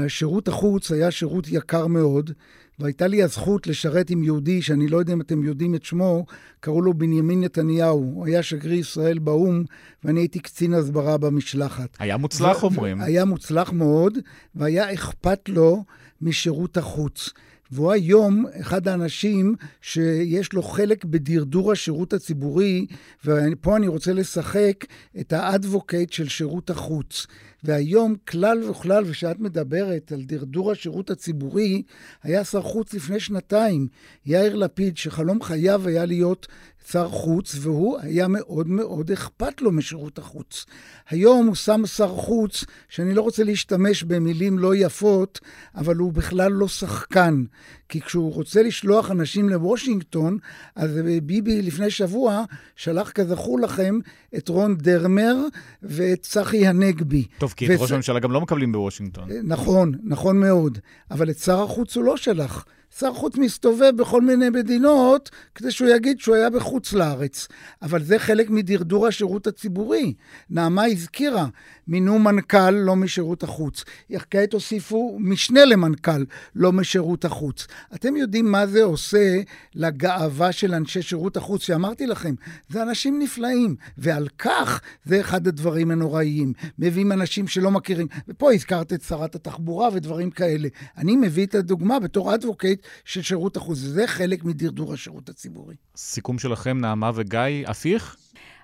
שירות החוץ היה שירות יקר מאוד, והייתה לי הזכות לשרת עם יהודי, שאני לא יודע אם אתם יודעים את שמו, קראו לו בנימין נתניהו. הוא היה שגריר ישראל באו"ם, ואני הייתי קצין הסברה במשלחת. היה מוצלח, אומרים. היה מוצלח מאוד, והיה אכפת לו משירות החוץ. והוא היום אחד האנשים שיש לו חלק בדרדור השירות הציבורי, ופה אני רוצה לשחק את האדבוקייט של שירות החוץ. והיום כלל וכלל, ושאת מדברת על דרדור השירות הציבורי, היה שר חוץ לפני שנתיים, יאיר לפיד, שחלום חייו היה להיות שר חוץ, והוא היה מאוד מאוד אכפת לו משירות החוץ. היום הוא שם שר חוץ, שאני לא רוצה להשתמש במילים לא יפות, אבל הוא בכלל לא שחקן. כי כשהוא רוצה לשלוח אנשים לוושינגטון, אז ביבי לפני שבוע שלח, כזכור לכם, את רון דרמר ואת צחי הנגבי. טוב, כי את ראש הממשלה גם לא מקבלים בוושינגטון. נכון, נכון מאוד. אבל את שר החוץ הוא לא שלח. שר חוץ מסתובב בכל מיני מדינות כדי שהוא יגיד שהוא היה בחוץ לארץ. אבל זה חלק מדרדור השירות הציבורי. נעמה הזכירה, מינו מנכ"ל לא משירות החוץ. כעת הוסיפו משנה למנכ"ל לא משירות החוץ. אתם יודעים מה זה עושה לגאווה של אנשי שירות החוץ, שאמרתי לכם, זה אנשים נפלאים, ועל כך זה אחד הדברים הנוראיים. מביאים אנשים שלא מכירים, ופה הזכרת את שרת התחבורה ודברים כאלה. אני מביא את הדוגמה בתור אדבוקייט של שירות החוץ, וזה חלק מדרדור השירות הציבורי. סיכום שלכם, נעמה וגיא, הפיך?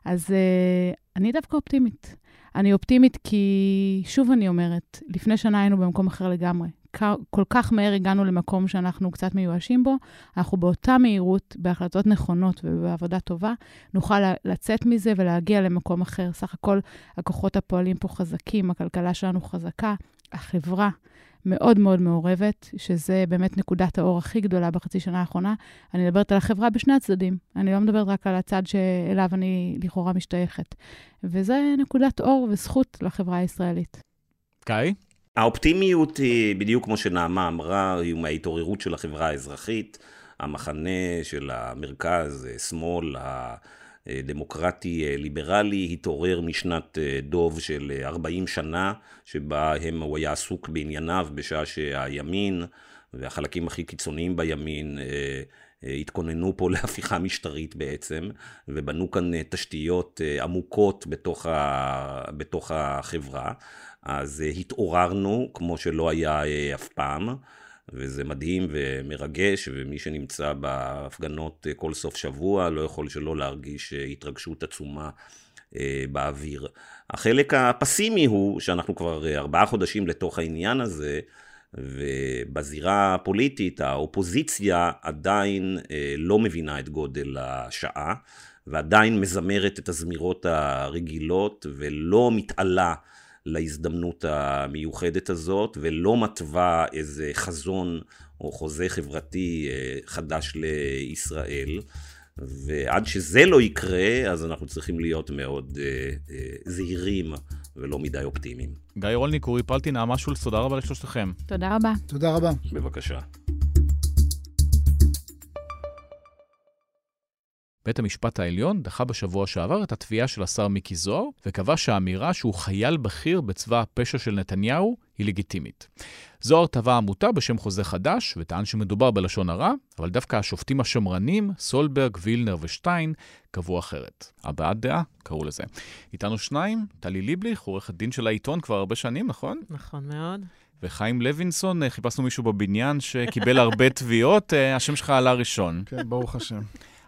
אז uh, אני דווקא אופטימית. אני אופטימית כי, שוב אני אומרת, לפני שנה היינו במקום אחר לגמרי. כל כך מהר הגענו למקום שאנחנו קצת מיואשים בו, אנחנו באותה מהירות, בהחלטות נכונות ובעבודה טובה, נוכל לצאת מזה ולהגיע למקום אחר. סך הכל הכוחות הפועלים פה חזקים, הכלכלה שלנו חזקה, החברה מאוד מאוד מעורבת, שזה באמת נקודת האור הכי גדולה בחצי שנה האחרונה. אני מדברת על החברה בשני הצדדים. אני לא מדברת רק על הצד שאליו אני לכאורה משתייכת. וזה נקודת אור וזכות לחברה הישראלית. קאי? האופטימיות היא, בדיוק כמו שנעמה אמרה, היא מההתעוררות של החברה האזרחית. המחנה של המרכז, שמאל, דמוקרטי-ליברלי, התעורר משנת אה, דוב של 40 אה, שנה, שבה הם, הוא היה עסוק בענייניו בשעה שהימין והחלקים הכי קיצוניים בימין אה, התכוננו פה להפיכה משטרית בעצם, ובנו כאן תשתיות עמוקות בתוך, ה, בתוך החברה. אז התעוררנו כמו שלא היה אף פעם. וזה מדהים ומרגש, ומי שנמצא בהפגנות אה, כל סוף שבוע לא יכול שלא להרגיש אה, התרגשות עצומה אה, באוויר. החלק הפסימי הוא שאנחנו כבר ארבעה חודשים לתוך העניין הזה, ובזירה הפוליטית האופוזיציה עדיין לא מבינה את גודל השעה, ועדיין מזמרת את הזמירות הרגילות ולא מתעלה להזדמנות המיוחדת הזאת, ולא מתווה איזה חזון או חוזה חברתי אה, חדש לישראל. ועד שזה לא יקרה, אז אנחנו צריכים להיות מאוד אה, אה, זהירים ולא מדי אופטימיים. גיא רולניק, אורי פלטי, נעמה שולץ, תודה רבה לשלושתכם. תודה רבה. תודה רבה. בבקשה. בית המשפט העליון דחה בשבוע שעבר את התביעה של השר מיקי זוהר, וקבע שהאמירה שהוא חייל בכיר בצבא הפשע של נתניהו היא לגיטימית. זוהר תבע עמותה בשם חוזה חדש, וטען שמדובר בלשון הרע, אבל דווקא השופטים השמרנים, סולברג, וילנר ושטיין, קבעו אחרת. הבעת דעה, קראו לזה. איתנו שניים, טלי ליבליך, עורכת דין של העיתון כבר הרבה שנים, נכון? נכון מאוד. וחיים לוינסון, חיפשנו מישהו בבניין שקיבל הרבה תביעות, אה, השם שלך עלה ראשון. כן, ברוך השם.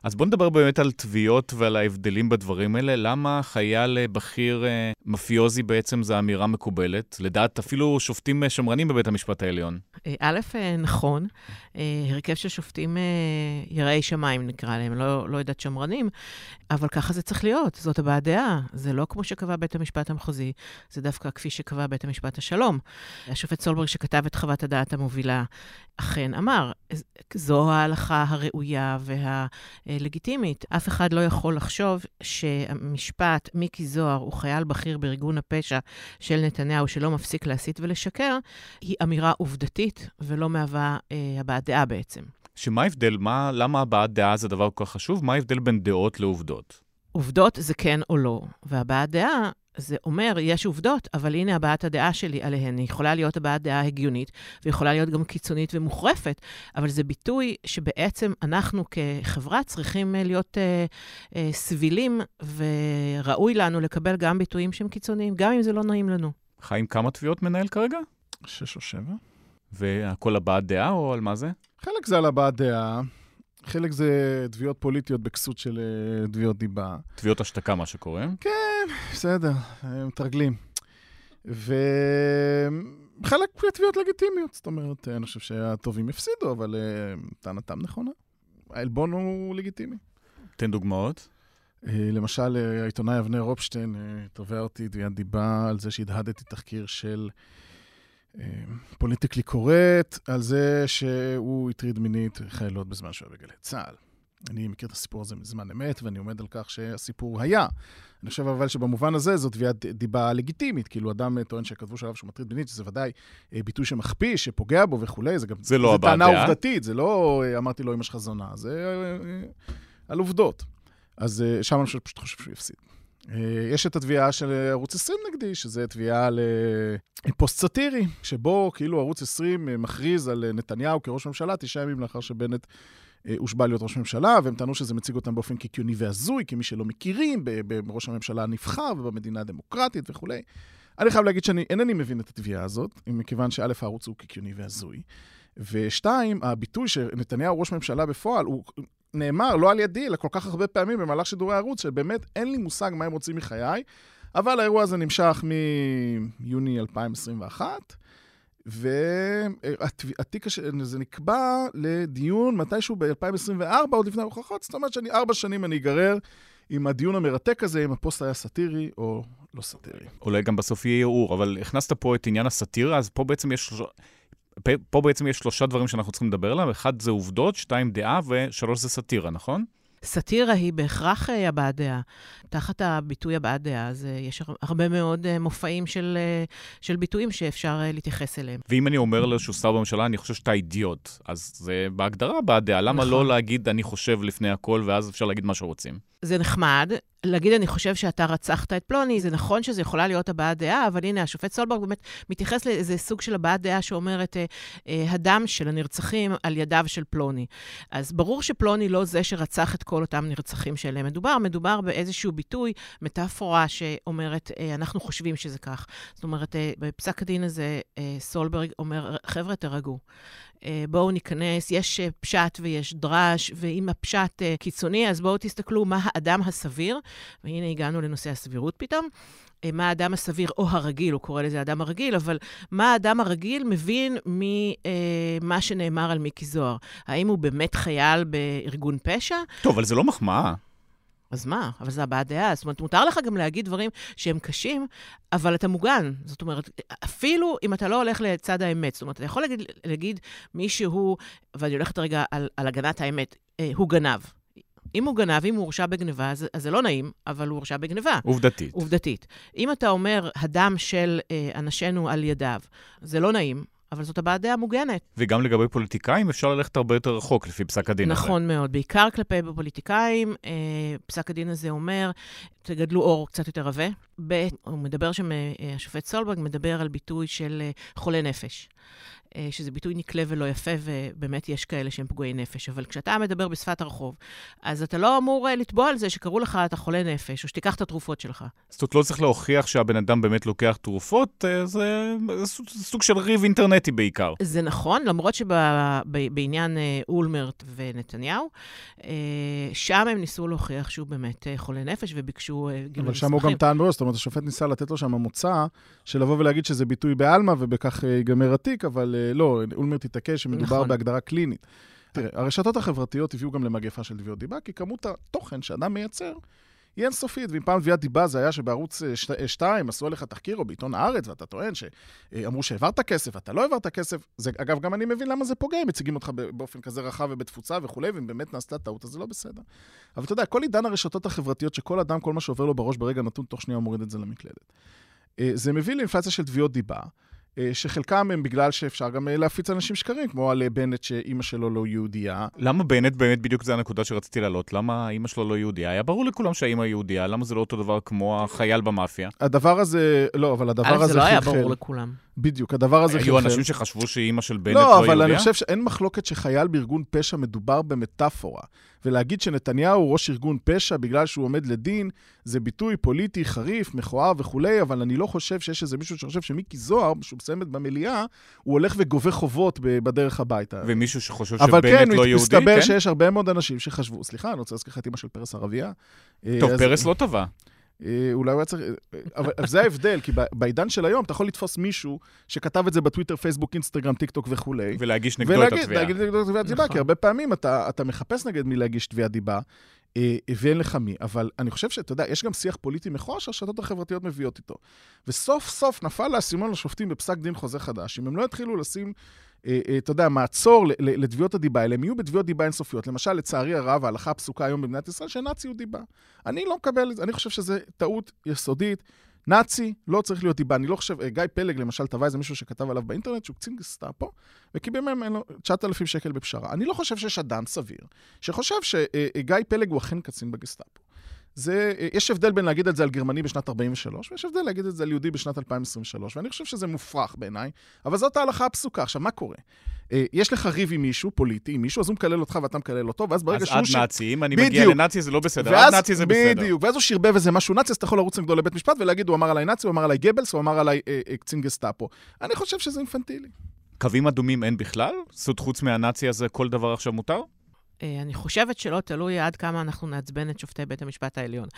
אז בוא נדבר באמת על תביעות ועל ההבדלים בדברים האלה. למה חייל אה, בכיר אה, מפיוזי בעצם זו אמירה מקובלת? לדעת אפילו שופטים אה, שמרנים בבית המשפט העליון. א', נכון, הרכב של שופטים יראי שמיים נקרא להם, לא, לא יודעת שמרנים, אבל ככה זה צריך להיות, זאת הבעת דעה. זה לא כמו שקבע בית המשפט המחוזי, זה דווקא כפי שקבע בית המשפט השלום. השופט סולברג שכתב את חוות הדעת המובילה, אכן אמר, זו ההלכה הראויה והלגיטימית. אף אחד לא יכול לחשוב שהמשפט, מיקי זוהר הוא חייל בכיר בארגון הפשע של נתניהו שלא מפסיק להסית ולשקר, היא אמירה עובדתית ולא מהווה אה, הבעת דעה בעצם. שמה ההבדל? מה, למה הבעת דעה זה דבר כל כך חשוב? מה ההבדל בין דעות לעובדות? עובדות זה כן או לא, והבעת דעה זה אומר, יש עובדות, אבל הנה הבעת הדעה שלי עליהן. היא יכולה להיות הבעת דעה הגיונית, ויכולה להיות גם קיצונית ומוחרפת, אבל זה ביטוי שבעצם אנחנו כחברה צריכים אה, להיות אה, אה, סבילים, וראוי לנו לקבל גם ביטויים שהם קיצוניים, גם אם זה לא נעים לנו. חיים, כמה תביעות מנהל כרגע? שש או שבע. והכל הבעת דעה, או על מה זה? חלק זה על הבעת דעה. חלק זה תביעות פוליטיות בכסות של אה, תביעות דיבה. תביעות השתקה, מה שקורה. כן, בסדר, מתרגלים. וחלק תביעות לגיטימיות, זאת אומרת, אני חושב שהטובים הפסידו, אבל אה, טענתם נכונה. העלבון הוא לגיטימי. תן דוגמאות. אה, למשל, אה, העיתונאי אבנר רופשטיין תובע אותי תביעת דיבה על זה שהדהדתי תחקיר של פוליטיקלי קורט, על זה שהוא הטריד מינית חיילות בזמן שהוא היה בגלי צה"ל. אני מכיר את הסיפור הזה מזמן אמת, ואני עומד על כך שהסיפור היה. אני חושב אבל שבמובן הזה זו תביעת דיבה לגיטימית. כאילו, אדם טוען שכתבו שעליו שהוא מטריד מינית, שזה ודאי אה, ביטוי שמכפיש, שפוגע בו וכולי, זה גם... זה לא הבעת דעה. זה טענה עובדתית, זה לא אה, אמרתי לו אמא שלך זונה, זה אה, על עובדות. אז שם אני פשוט חושב שהוא יפסיד. יש את התביעה של ערוץ 20 נגדי, שזה תביעה לפוסט סאטירי, שבו כאילו ערוץ 20 מכריז על נתניהו כראש ממשלה תשעה ימים לאחר שבנט הושבע להיות ראש ממשלה, והם טענו שזה מציג אותם באופן קיקיוני והזוי, כמי שלא מכירים בראש הממשלה הנבחר ובמדינה הדמוקרטית וכולי. אני חייב להגיד שאני אינני מבין את התביעה הזאת, מכיוון שא', הערוץ הוא קיקיוני והזוי, ושתיים, הביטוי שנתניהו ראש ממשלה בפועל, הוא נאמר לא על ידי, אלא כל כך הרבה פעמים במהלך שידורי הערוץ, שבאמת אין לי מושג מה הם רוצים מחיי, אבל האירוע הזה נמשך מיוני 2021, והתיק הזה נקבע לדיון מתישהו ב-2024, עוד לפני ההוכחות, זאת אומרת שאני ארבע שנים אני אגרר עם הדיון המרתק הזה, אם הפוסט היה סאטירי או לא סאטירי. אולי גם בסוף יהיה ערעור, אבל הכנסת פה את עניין הסאטירה, אז פה בעצם יש... פה בעצם יש שלושה דברים שאנחנו צריכים לדבר עליהם, אחד זה עובדות, שתיים דעה ושלוש זה סאטירה, נכון? סאטירה היא בהכרח אה, הבעת דעה. תחת הביטוי הבעת דעה, אז אה, יש הרבה מאוד אה, מופעים של, של ביטויים שאפשר להתייחס אליהם. ואם אני אומר שהוא שר בממשלה, אני חושב שאתה אידיוט, אז זה בהגדרה הבעת דעה. למה נכון. לא להגיד אני חושב לפני הכל, ואז אפשר להגיד מה שרוצים? זה נחמד. להגיד, אני חושב שאתה רצחת את פלוני, זה נכון שזה יכולה להיות הבעת דעה, אבל הנה, השופט סולברג באמת מתייחס לאיזה סוג של הבעת דעה שאומרת, אה, אה, הדם של הנרצחים על ידיו של פלוני. אז ברור שפלוני לא זה שרצח את כל אותם נרצחים שאליהם מדובר, מדובר באיזשהו ביטוי, מטאפורה שאומרת, אה, אנחנו חושבים שזה כך. זאת אומרת, בפסק הדין הזה, סולברג אומר, חבר'ה, תרגעו. אה, בואו ניכנס, יש אה, פשט ויש דרש, ואם הפשט אה, קיצוני, אז בואו תסתכלו מה האדם הסביר, והנה הגענו לנושא הסבירות פתאום. מה האדם הסביר או הרגיל, הוא קורא לזה האדם הרגיל, אבל מה האדם הרגיל מבין ממה שנאמר על מיקי זוהר? האם הוא באמת חייל בארגון פשע? טוב, אבל זה לא מחמאה. אז מה? אבל זה הבעת דעה. זאת אומרת, מותר לך גם להגיד דברים שהם קשים, אבל אתה מוגן. זאת אומרת, אפילו אם אתה לא הולך לצד האמת. זאת אומרת, אתה יכול להגיד, להגיד מישהו, ואני הולכת רגע על, על הגנת האמת, אה, הוא גנב. אם הוא גנב, אם הוא הורשע בגניבה, אז, אז זה לא נעים, אבל הוא הורשע בגניבה. עובדתית. עובדתית. אם אתה אומר, הדם של אה, אנשינו על ידיו, זה לא נעים, אבל זאת הבעת דעה מוגנת. וגם לגבי פוליטיקאים אפשר ללכת הרבה יותר רחוק לפי פסק הדין נכון הזה. נכון מאוד, בעיקר כלפי פוליטיקאים. אה, פסק הדין הזה אומר, תגדלו אור קצת יותר עבה. ב', הוא מדבר שם, אה, השופט סולברג מדבר על ביטוי של אה, חולה נפש. אה, שזה ביטוי נקלה ולא יפה, ובאמת יש כאלה שהם פגועי נפש. אבל כשאתה מדבר בשפת הרחוב, אז אתה לא אמור אה, לתבוע על זה שקראו לך אתה חולה נפש, או שתיקח את התרופות שלך. זאת אומרת, לא צריך להוכיח שהבן אדם באמת לוקח תרופות, אה, זה, סוג של ריב אינטרנטי בעיקר. זה נכון, למרות שבעניין אולמרט ונתניהו, שם הם ניסו להוכיח שהוא באמת חולה נפש, וביקשו גילוי מסמכים. אבל שם הוא גם טען בראש, זאת אומרת, השופט ניסה לתת לו שם מוצא של לבוא ולהגיד שזה ביטוי בעלמא, ובכך ייגמר התיק, אבל לא, אולמרט התעקש שמדובר נכון. בהגדרה קלינית. תראה, הרשתות החברתיות הביאו גם למגפה של תביעות דיבה, כי כמות התוכן שאדם מייצר היא אינסופית. ואם פעם תביעת דיבה זה היה שבערוץ 2 אה, עשו עליך תחקיר, או בעיתון הארץ, ואתה טוען שאמרו שהעברת כסף, ואתה לא העברת כסף, זה, אגב, גם אני מבין למה זה פוגע, אם מציגים אותך באופן כזה רחב ובתפוצה וכולי, ואם באמת נעשתה טעות, אז זה לא בסדר. אבל אתה יודע, כל עידן הרשתות החברתיות, שכל אדם, כל מה שעובר לו בראש ברגע נתון, תוך שנייה הוא מוריד את זה למקלדת. אה, זה מביא לאינפלציה של תביעות דיבה. אה, שחלקם הם בגלל שאפשר גם אה, להפיץ אנשים שקרים, כמו על אה, בנט שאימא שלו לא יהודייה. למה בנט באמת בדיוק זה הנקודה שרציתי להעלות? למה אימא שלו לא יהודייה? היה ברור לכולם שהאימא יהודייה, למה זה לא אותו דבר כמו החייל במאפיה? הדבר הזה, לא, אבל הדבר הזה חלחל. זה לא היה ברור לכולם. בדיוק, הדבר הזה חלחל. היו אנשים שחשבו שאימא של בנט לא, לא יהודייה? לא, אבל אני חושב שאין מחלוקת שחייל בארגון פשע מדובר במטאפורה. ולהגיד שנתניהו הוא ראש ארגון פשע בגלל שהוא עומד לדין, זה ביטוי פוליטי חריף, מכוער וכולי, אבל אני לא חושב שיש איזה מישהו שחושב שמיקי זוהר, שהוא מסיים במליאה, הוא הולך וגובה חובות בדרך הביתה. ומישהו שחושב שבנט כן, לא יהודי, כן? אבל כן, מסתבר שיש הרבה מאוד אנשים שחשבו, סליחה, אני רוצה להזכיר לך את אימא של פרס ערבייה. טוב, פרס לא טבע. אה, אולי הוא היה צריך... אה, אבל זה ההבדל, כי בעידן של היום אתה יכול לתפוס מישהו שכתב את זה בטוויטר, פייסבוק, אינסטגרם, טיק טוק וכולי. ולהגיש נגדו את התביעה. ולהגיד נגדו את תביעת דיבה, כי נכון. הרבה פעמים אתה, אתה מחפש נגד מי להגיש תביעת דיבה, אה, ואין לך מי. אבל אני חושב שאתה יודע, יש גם שיח פוליטי מכוער שהרשתות החברתיות מביאות איתו. וסוף סוף נפל לאסימון לשופטים בפסק דין חוזה חדש. אם הם לא יתחילו לשים אתה יודע, מעצור לתביעות הדיבה האלה, הם יהיו בתביעות דיבה אינסופיות. למשל, לצערי הרב, ההלכה הפסוקה היום במדינת ישראל, שנאצי הוא דיבה. אני לא מקבל את זה, אני חושב שזו טעות יסודית. נאצי לא צריך להיות דיבה. אני לא חושב, אה, גיא פלג למשל טבע איזה מישהו שכתב עליו באינטרנט שהוא קצין גסטאפו, וקיבל מהם 9,000 שקל בפשרה. אני לא חושב שיש אדם סביר שחושב שגיא פלג הוא אכן קצין בגסטאפו. זה, יש הבדל בין להגיד את זה על גרמני בשנת 43, ויש הבדל להגיד את זה על יהודי בשנת 2023, ואני חושב שזה מופרך בעיניי, אבל זאת ההלכה הפסוקה. עכשיו, מה קורה? אה, יש לך ריב עם מישהו, פוליטי, עם מישהו, אז הוא מקלל אותך ואתה מקלל אותו, ואז ברגע שהוא... אז עד נאצי, אם אני מגיע לנאצי זה לא בסדר, ואז, עד נאצי זה בסדר. בדיוק, ואז הוא שרבב איזה משהו נאצי, אז אתה יכול לרוץ נגדו לבית משפט ולהגיד, הוא אמר עליי נאצי, הוא אמר עליי גבלס, הוא אמר עליי אה, אה, קצין גסטאפו. אני חושב שזה אינפנטילי. קווים אדומים אין בכלל? זאת חוץ מהנאצי הזה כל דבר עכשיו מותר? אה, אני חושבת שלא תלוי עד כמה אנחנו נעצבן את שופטי בית המשפט העליון.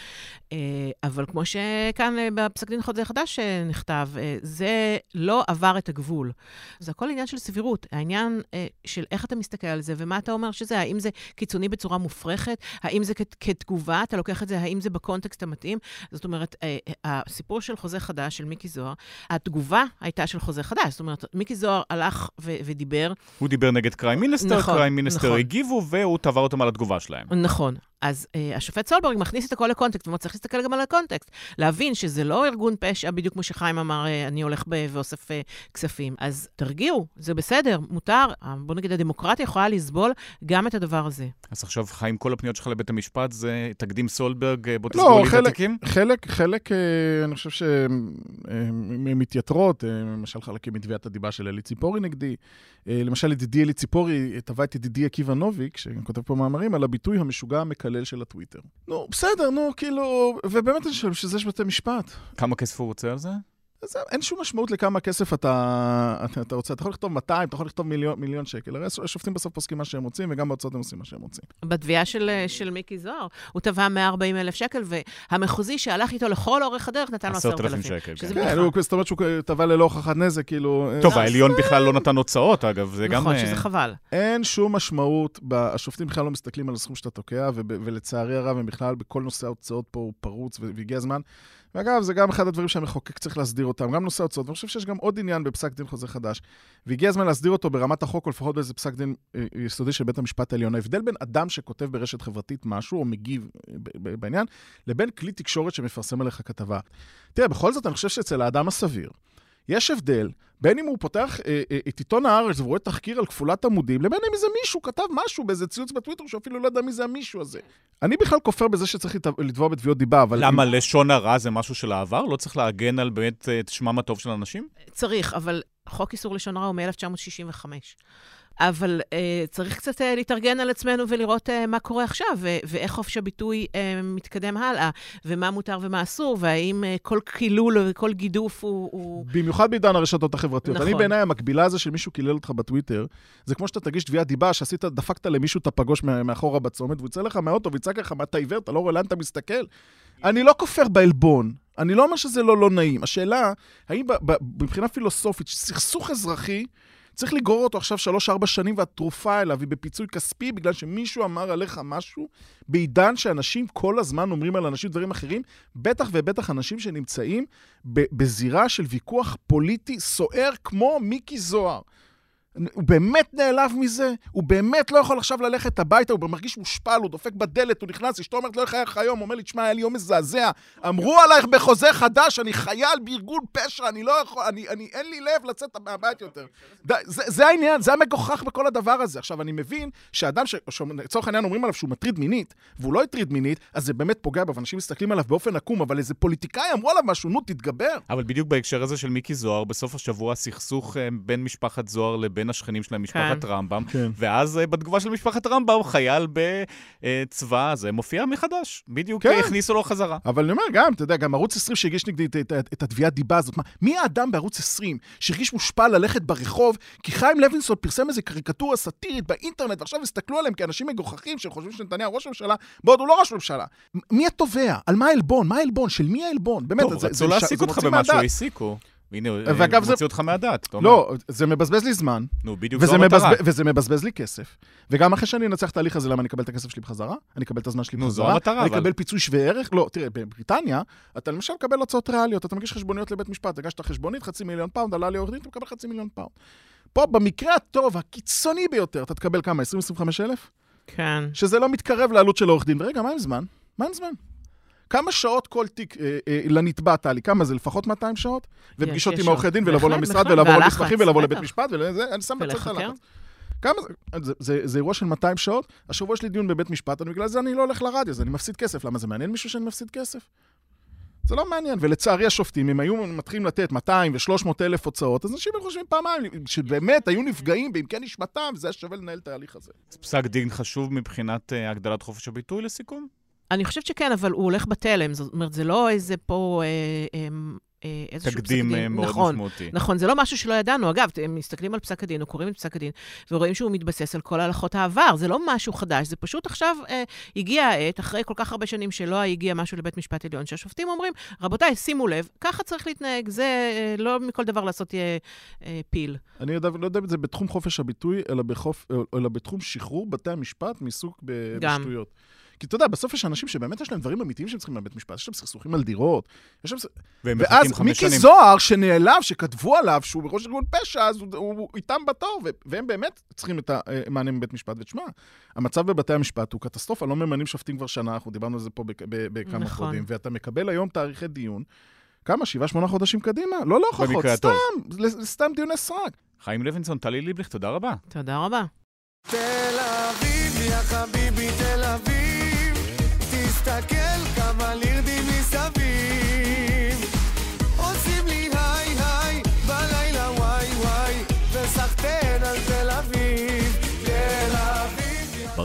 אה, אבל כמו שכאן אה, בפסק דין חוזה חדש נכתב, זה לא עבר את הגבול. זה הכל עניין של סבירות. העניין של איך אתה מסתכל על זה ומה אתה אומר שזה, האם זה קיצוני בצורה מופרכת, האם זה כתגובה, אתה לוקח את זה, האם זה בקונטקסט המתאים. זאת אומרת, הסיפור של חוזה חדש, של מיקי זוהר, התגובה הייתה של חוזה חדש. זאת אומרת, מיקי זוהר הלך ו- ודיבר. הוא דיבר נגד crime minister, נכון, crime minister נכון. הגיבו, והוא תבע אותם על התגובה שלהם. נכון. אז uh, השופט סולברג מכניס את הכל לקונטקסט, והוא צריך להסתכל גם על הקונטקסט. להבין שזה לא ארגון פשע, בדיוק כמו שחיים אמר, uh, אני הולך ב- ואוסף uh, כספים. אז תרגיעו, זה בסדר, מותר. Uh, בוא נגיד, הדמוקרטיה יכולה לסבול גם את הדבר הזה. אז עכשיו, חיים, כל הפניות שלך לבית המשפט זה תקדים סולברג, בוא תסגור לא, לי את התיקים? חלק, חלק, uh, אני חושב שהן מתייתרות, למשל חלקים מתביעת הדיבה של אלי ציפורי נגדי. למשל, ידידי אלי ציפורי תבע את ידידי עקיבא נוביק, שכותב פה מאמרים, על הביטוי המשוגע המקלל של הטוויטר. נו, בסדר, נו, כאילו, ובאמת אני חושב שזה יש בתי משפט. כמה כסף הוא רוצה על זה? אין שום משמעות לכמה כסף אתה, אתה, אתה רוצה. אתה יכול לכתוב 200, אתה יכול לכתוב מיליון, מיליון שקל. הרי השופטים בסוף פוסקים מה שהם רוצים, וגם בהוצאות הם עושים מה שהם רוצים. בתביעה של, של מיקי זוהר, הוא תבע 140 אלף שקל, והמחוזי שהלך איתו לכל אורך הדרך נתן לו 10,000 שקל. שזה כן, הוא, זאת אומרת שהוא תבע ללא הוכחת נזק, כאילו... טוב, לא, העליון בכלל לא נתן הוצאות, אגב, זה גם... נכון, שזה חבל. אין שום משמעות, השופטים בכלל לא מסתכלים על הסכום שאתה תוקע, ולצערי הרב, הם בכלל, בכל נושא ההוצאות פה הוא פרוץ, והגיע הזמן ואגב, זה גם אחד הדברים שהמחוקק צריך להסדיר אותם, גם נושא ההוצאות. ואני חושב שיש גם עוד עניין בפסק דין חוזה חדש, והגיע הזמן להסדיר אותו ברמת החוק, או לפחות באיזה פסק דין אה, יסודי של בית המשפט העליון. ההבדל בין אדם שכותב ברשת חברתית משהו, או מגיב אה, בעניין, לבין כלי תקשורת שמפרסם עליך כתבה. תראה, בכל זאת, אני חושב שאצל האדם הסביר, יש הבדל בין אם הוא פותח אה, אה, את עיתון הארץ ורואה תחקיר על כפולת עמודים, לבין אם איזה מישהו כתב משהו באיזה ציוץ בטוויטר שאפילו לא יודע מי זה המישהו הזה. אני בכלל כופר בזה שצריך לתבוע בתביעות דיבה, אבל... למה אם... לשון הרע זה משהו של העבר? לא צריך להגן על באמת את שמם הטוב של אנשים? צריך, אבל חוק איסור לשון הרע הוא מ-1965. אבל uh, צריך קצת uh, להתארגן על עצמנו ולראות uh, מה קורה עכשיו, ו- ואיך חופש הביטוי uh, מתקדם הלאה, ומה מותר ומה אסור, והאם uh, כל קילול וכל גידוף הוא... הוא... במיוחד בעידן הרשתות החברתיות. נכון. אני בעיניי, המקבילה הזו של מישהו קילל אותך בטוויטר, זה כמו שאתה תגיש תביעת דיבה, שעשית, דפקת למישהו את הפגוש מאחורה בצומת, והוא יצא לך מהאוטו ויצעק לך, מה אתה עיוור, אתה לא רואה לאן אתה מסתכל? אני לא כופר בעלבון. אני לא אומר שזה לא לא נעים. השאלה, האם מבחינה פילוסופית, סכסוך אזרחי, צריך לגרור אותו עכשיו שלוש-ארבע שנים, והתרופה אליו היא בפיצוי כספי, בגלל שמישהו אמר עליך משהו, בעידן שאנשים כל הזמן אומרים על אנשים דברים אחרים, בטח ובטח אנשים שנמצאים בזירה של ויכוח פוליטי סוער כמו מיקי זוהר. הוא באמת נעלב מזה? הוא באמת לא יכול עכשיו ללכת הביתה, הוא מרגיש מושפל, הוא דופק בדלת, הוא נכנס, אשתו אומרת לו איך היה לך היום, הוא אומר לי, תשמע, היה לי יום מזעזע. אמרו עלייך בחוזה חדש, אני חייל בארגון פשע, אני לא יכול, אני, אני, אין לי לב לצאת מהבית יותר. זה, זה העניין, זה המגוחך בכל הדבר הזה. עכשיו, אני מבין שאדם שלצורך העניין אומרים עליו שהוא מטריד מינית, והוא לא הטריד מינית, אז זה באמת פוגע בו, ואנשים מסתכלים עליו באופן עקום, אבל איזה פוליטיקאי אמרו עליו משהו, נו, תתגבר. אבל בדיוק בהקשר הזה של מיקי זוהר, בסוף השבוע הסכסוך אה, בין משפחת זוהר לבין בין השכנים שלהם, משפחת כן. רמב"ם, כן. ואז אה, בתגובה של משפחת רמב"ם, חייל בצבא הזה מופיע מחדש. בדיוק כן. הכניסו לו חזרה. אבל אני אומר, גם, אתה יודע, גם ערוץ 20 שהגיש נגדי את, את, את, את התביעת דיבה הזאת. מה, מי האדם בערוץ 20 שהרגיש מושפל ללכת ברחוב, כי חיים לוינסון פרסם איזה קריקטורה סאטירית באינטרנט, ועכשיו הסתכלו עליהם כאנשים מגוחכים שחושבים שנתניהו ראש ממשלה, בעוד הוא לא ראש ממשלה. מ- מי התובע? על מה העלבון? מה העלבון? של מי העלבון? באמת, טוב, זה- רצו זה- להעסיק זה אותך מוציא במשהו. העסיקו. הנה, הוא ואגב, זה- מוציא אותך מהדעת. אומר. לא, זה מבזבז לי זמן. נו, בדיוק וזה זו המטרה. מבזבז, וזה מבזבז לי כסף. וגם אחרי שאני אנצח את ההליך הזה, למה אני אקבל את הכסף שלי בחזרה? אני אקבל את הזמן שלי נו, זו בחזרה? המטרה, אני אבל- אקבל פיצוי שווה ערך? לא, תראה, בבריטניה, אתה למשל מקבל הוצאות ריאליות, אתה מגיש חשבוניות לבית משפט, הגשת חשבונית, חצי מיליון פאונד, עלה לי עורך דין, אתה מקבל חצי מיליון פאונד. פה, במקרה הטוב, הקיצוני ביותר, אתה תקבל כמה? 20-25 אלף? כן. שזה לא מתקרב לעלות של עורך דין. ורגע, מה עם זמן? מה עם זמן? כמה שעות כל תיק אה, אה, לנתבע, טלי? כמה זה? לפחות 200 שעות? ופגישות יש עם. עורכי דין, ולבוא בהחלט, למשרד, ולבוא והלחץ, למסמכים, ולבוא לבית. משפט, ולזה, אני שם בצד. הלחץ. כמה זה? זה, זה, זה אירוע של 200 שעות, השבוע יש לי דיון בבית משפט, אני בגלל זה אני לא הולך לרדיו, אז אני מפסיד כסף. למה זה מעניין מישהו שאני מפסיד כסף? זה לא מעניין, ולצערי השופטים, אם היו מתחילים לתת 200 ו-300 אלף הוצאות, אז אנשים היו חושבים פעמיים, שבאמת היו נפגעים בעמקי נשמתם, וזה היה שווה לנהל את ההליך הזה. זה פסק דין חשוב מבחינת אה, הגדלת חופש הביטוי לסיכום? אני חושבת שכן, אבל הוא הולך בתלם. זאת אומרת, זה לא איזה פה... אה, אה, אה, איזשהו פסק תקדים דין. אה, מאוד נכון, משמעותי. נכון, זה לא משהו שלא ידענו. אגב, הם מסתכלים על פסק הדין, או קוראים את פסק הדין, ורואים שהוא מתבסס על כל הלכות העבר. זה לא משהו חדש, זה פשוט עכשיו אה, הגיעה העת, אחרי כל כך הרבה שנים שלא הגיע משהו לבית משפט עליון, שהשופטים אומרים, רבותיי, שימו לב, ככה צריך להתנהג, זה אה, לא מכל דבר לעשות אה, אה, פיל. אני יודע, לא יודע אם זה בתחום חופש הביטוי, אלא, בחוף, אלא בתחום שחרור בתי המשפט מעיסוק ב- גם. כי אתה יודע, בסוף יש אנשים שבאמת יש להם דברים אמיתיים שהם צריכים לבית משפט, יש להם סכסוכים על דירות, יש להם... ואז מיקי שנים. זוהר, שנעלב, שכתבו עליו שהוא ראש ארגון פשע, אז הוא, הוא, הוא איתם בתור, והם באמת צריכים את המענה מבית משפט. ותשמע, המצב בבתי המשפט הוא קטסטרופה, לא ממנים שופטים כבר שנה, אנחנו דיברנו על זה פה בכמה נכון. חודים, ואתה מקבל היום תאריכי דיון, כמה? שבעה, שמונה חודשים קדימה? לא להוכחות, במקרה סתם, סתם דיוני סרק. חיים לוינסון, טלי ליבליך, תודה רבה. תודה רבה. תל אביב, יא חביבי תסתכל כמה לירדים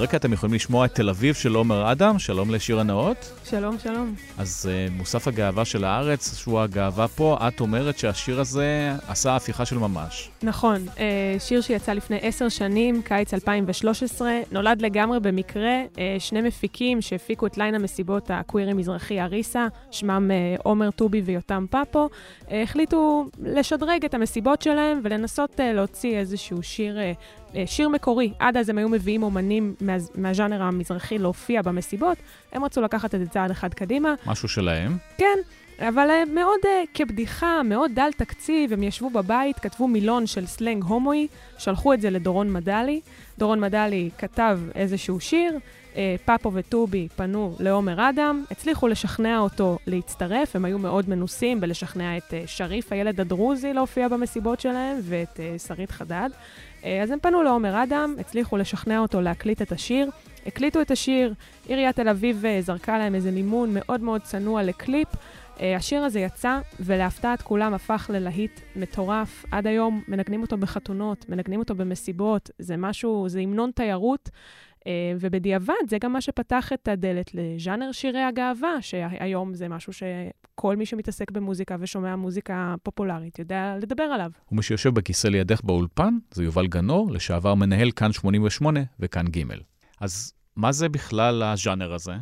ברקע אתם יכולים לשמוע את תל אביב של עומר אדם, שלום לשיר הנאות. שלום, שלום. אז uh, מוסף הגאווה של הארץ, שהוא הגאווה פה, את אומרת שהשיר הזה עשה הפיכה של ממש. נכון, אה, שיר שיצא לפני עשר שנים, קיץ 2013, נולד לגמרי במקרה, אה, שני מפיקים שהפיקו את ליין המסיבות הקווירי מזרחי אריסה, שמם אה, עומר טובי ויותם פאפו, אה, החליטו לשדרג את המסיבות שלהם ולנסות אה, להוציא איזשהו שיר, אה, שיר מקורי. עד אז הם היו מביאים אומנים מה, מהז'אנר המזרחי להופיע במסיבות, הם רצו לקחת את זה צעד אחד קדימה. משהו שלהם. כן, אבל אה, מאוד uh, כבדיחה, מאוד דל תקציב, הם ישבו בבית, כתבו מילון של סלנג הומואי, שלחו את זה לדורון מדלי. דורון מדלי כתב איזשהו שיר, uh, פאפו וטובי פנו לעומר אדם, הצליחו לשכנע אותו להצטרף, הם היו מאוד מנוסים בלשכנע את uh, שריף, הילד הדרוזי, להופיע במסיבות שלהם, ואת uh, שרית חדד. Uh, אז הם פנו לעומר אדם, הצליחו לשכנע אותו להקליט את השיר. הקליטו את השיר, עיריית תל אביב אה, זרקה להם איזה מימון מאוד מאוד צנוע לקליפ. Uh, השיר הזה יצא, ולהפתעת כולם הפך ללהיט מטורף. עד היום מנגנים אותו בחתונות, מנגנים אותו במסיבות, זה משהו, זה המנון תיירות. Uh, ובדיעבד זה גם מה שפתח את הדלת לז'אנר שירי הגאווה, שהיום זה משהו שכל מי שמתעסק במוזיקה ושומע מוזיקה פופולרית יודע לדבר עליו. ומי שיושב בכיסא לידך באולפן זה יובל גנור, לשעבר מנהל כאן 88 וכאן ג'. אז מה זה בכלל הז'אנר הזה?